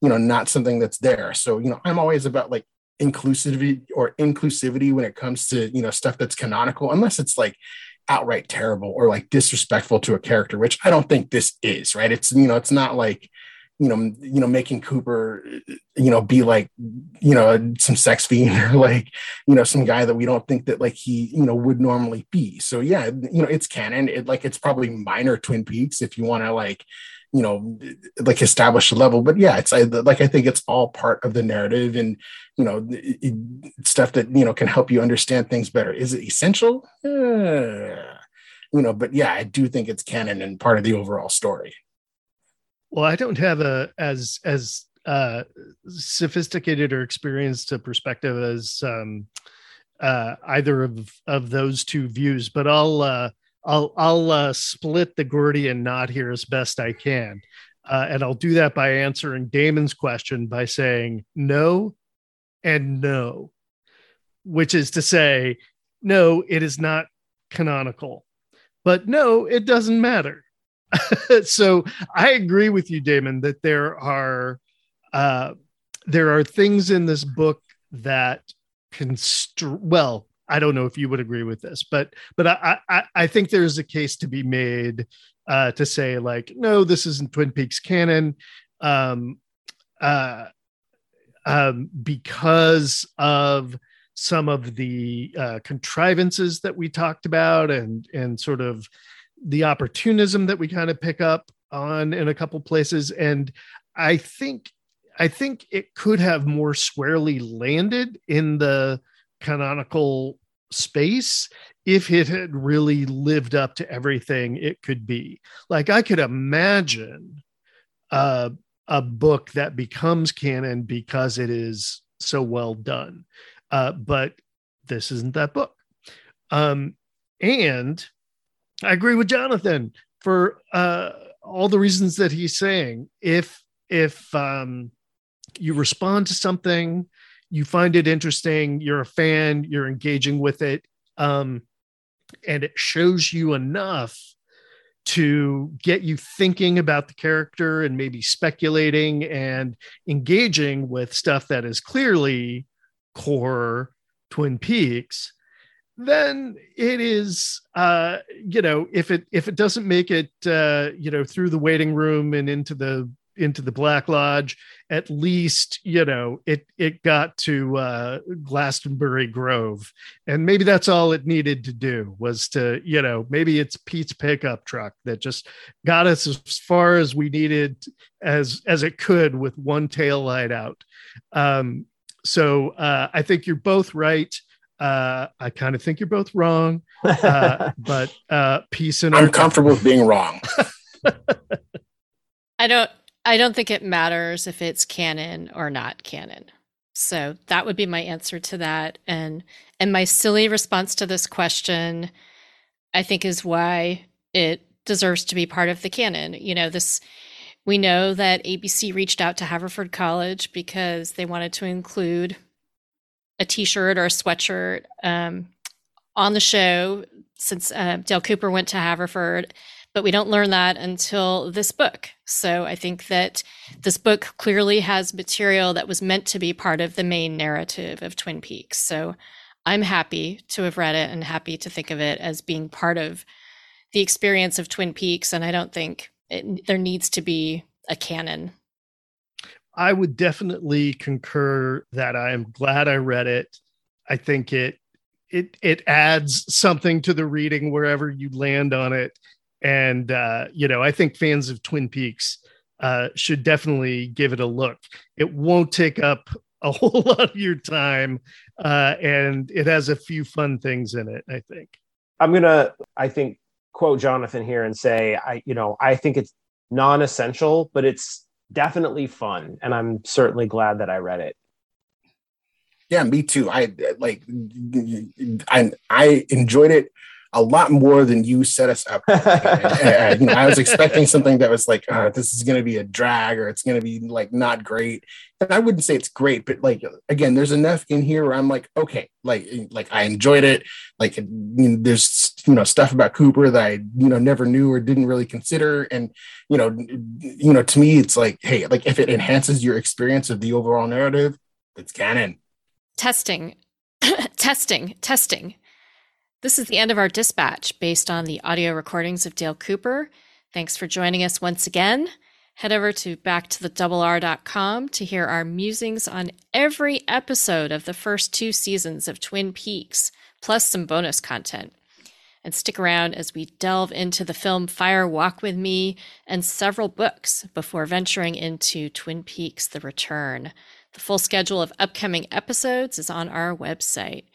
you know not something that's there. So you know i'm always about like inclusivity or inclusivity when it comes to you know stuff that's canonical unless it's like outright terrible or like disrespectful to a character which i don't think this is right? It's you know it's not like you know you know making cooper you know be like you know some sex fiend or like you know some guy that we don't think that like he you know would normally be so yeah you know it's canon it like it's probably minor twin peaks if you want to like you know like establish a level but yeah it's I, like i think it's all part of the narrative and you know it, stuff that you know can help you understand things better is it essential uh, you know but yeah i do think it's canon and part of the overall story
well i don't have a as as uh sophisticated or experienced a perspective as um uh either of of those two views but i'll uh I'll I'll uh, split the Gordian knot here as best I can, uh, and I'll do that by answering Damon's question by saying no and no, which is to say, no, it is not canonical, but no, it doesn't matter. so I agree with you, Damon, that there are uh, there are things in this book that constr- well I don't know if you would agree with this, but but I I, I think there's a case to be made uh, to say like, no, this isn't Twin Peaks canon, um, uh, um, because of some of the uh, contrivances that we talked about and and sort of the opportunism that we kind of pick up on in a couple places, and I think I think it could have more squarely landed in the canonical space if it had really lived up to everything it could be. Like I could imagine uh, a book that becomes canon because it is so well done. Uh, but this isn't that book. Um, and I agree with Jonathan for uh, all the reasons that he's saying. If if um, you respond to something you find it interesting, you're a fan, you're engaging with it, um, and it shows you enough to get you thinking about the character and maybe speculating and engaging with stuff that is clearly core Twin Peaks, then it is uh you know if it if it doesn't make it uh you know through the waiting room and into the into the Black Lodge, at least you know it it got to uh, Glastonbury Grove, and maybe that's all it needed to do was to you know maybe it's Pete's pickup truck that just got us as far as we needed as as it could with one tail light out. Um, so uh, I think you're both right. Uh, I kind of think you're both wrong, uh, but uh, peace and
I'm comfortable with being wrong.
I don't I don't think it matters if it's canon or not canon. So that would be my answer to that. And and my silly response to this question, I think, is why it deserves to be part of the canon. You know, this we know that ABC reached out to Haverford College because they wanted to include a T-shirt or a sweatshirt um, on the show since uh, Dale Cooper went to Haverford but we don't learn that until this book. So I think that this book clearly has material that was meant to be part of the main narrative of Twin Peaks. So I'm happy to have read it and happy to think of it as being part of the experience of Twin Peaks. And I don't think it, there needs to be a canon.
I would definitely concur that I am glad I read it. I think it it it adds something to the reading wherever you land on it and uh, you know, I think fans of Twin Peaks uh, should definitely give it a look. It won't take up a whole lot of your time, uh, and it has a few fun things in it. I think.
I'm gonna, I think, quote Jonathan here and say, I, you know, I think it's non-essential, but it's definitely fun, and I'm certainly glad that I read it.
Yeah, me too. I like, I I enjoyed it a lot more than you set us up. and, and I was expecting something that was like, oh, this is going to be a drag or it's going to be like not great. And I wouldn't say it's great, but like again, there's enough in here where I'm like, okay, like like I enjoyed it. Like you know, there's you know stuff about Cooper that I you know never knew or didn't really consider, and you know you know to me it's like, hey, like if it enhances your experience of the overall narrative, it's canon.
Testing, testing, testing. This is the end of our dispatch based on the audio recordings of Dale Cooper. Thanks for joining us once again. Head over to backtothedoubler.com to hear our musings on every episode of the first two seasons of Twin Peaks, plus some bonus content. And stick around as we delve into the film Fire Walk with Me and several books before venturing into Twin Peaks The Return. The full schedule of upcoming episodes is on our website.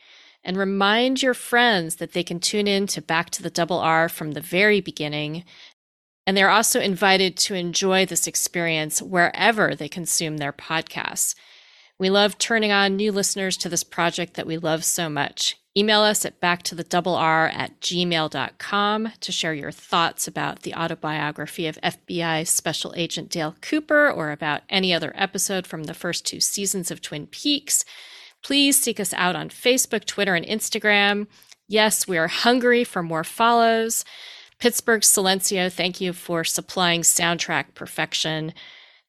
And remind your friends that they can tune in to Back to the Double R from the very beginning. And they're also invited to enjoy this experience wherever they consume their podcasts. We love turning on new listeners to this project that we love so much. Email us at backtothedoubler at gmail.com to share your thoughts about the autobiography of FBI Special Agent Dale Cooper or about any other episode from the first two seasons of Twin Peaks. Please seek us out on Facebook, Twitter, and Instagram. Yes, we are hungry for more follows. Pittsburgh Silencio, thank you for supplying soundtrack perfection.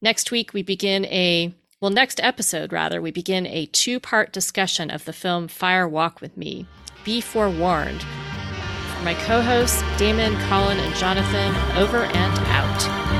Next week, we begin a well, next episode, rather, we begin a two part discussion of the film Fire Walk with Me. Be forewarned. For my co hosts, Damon, Colin, and Jonathan, over and out.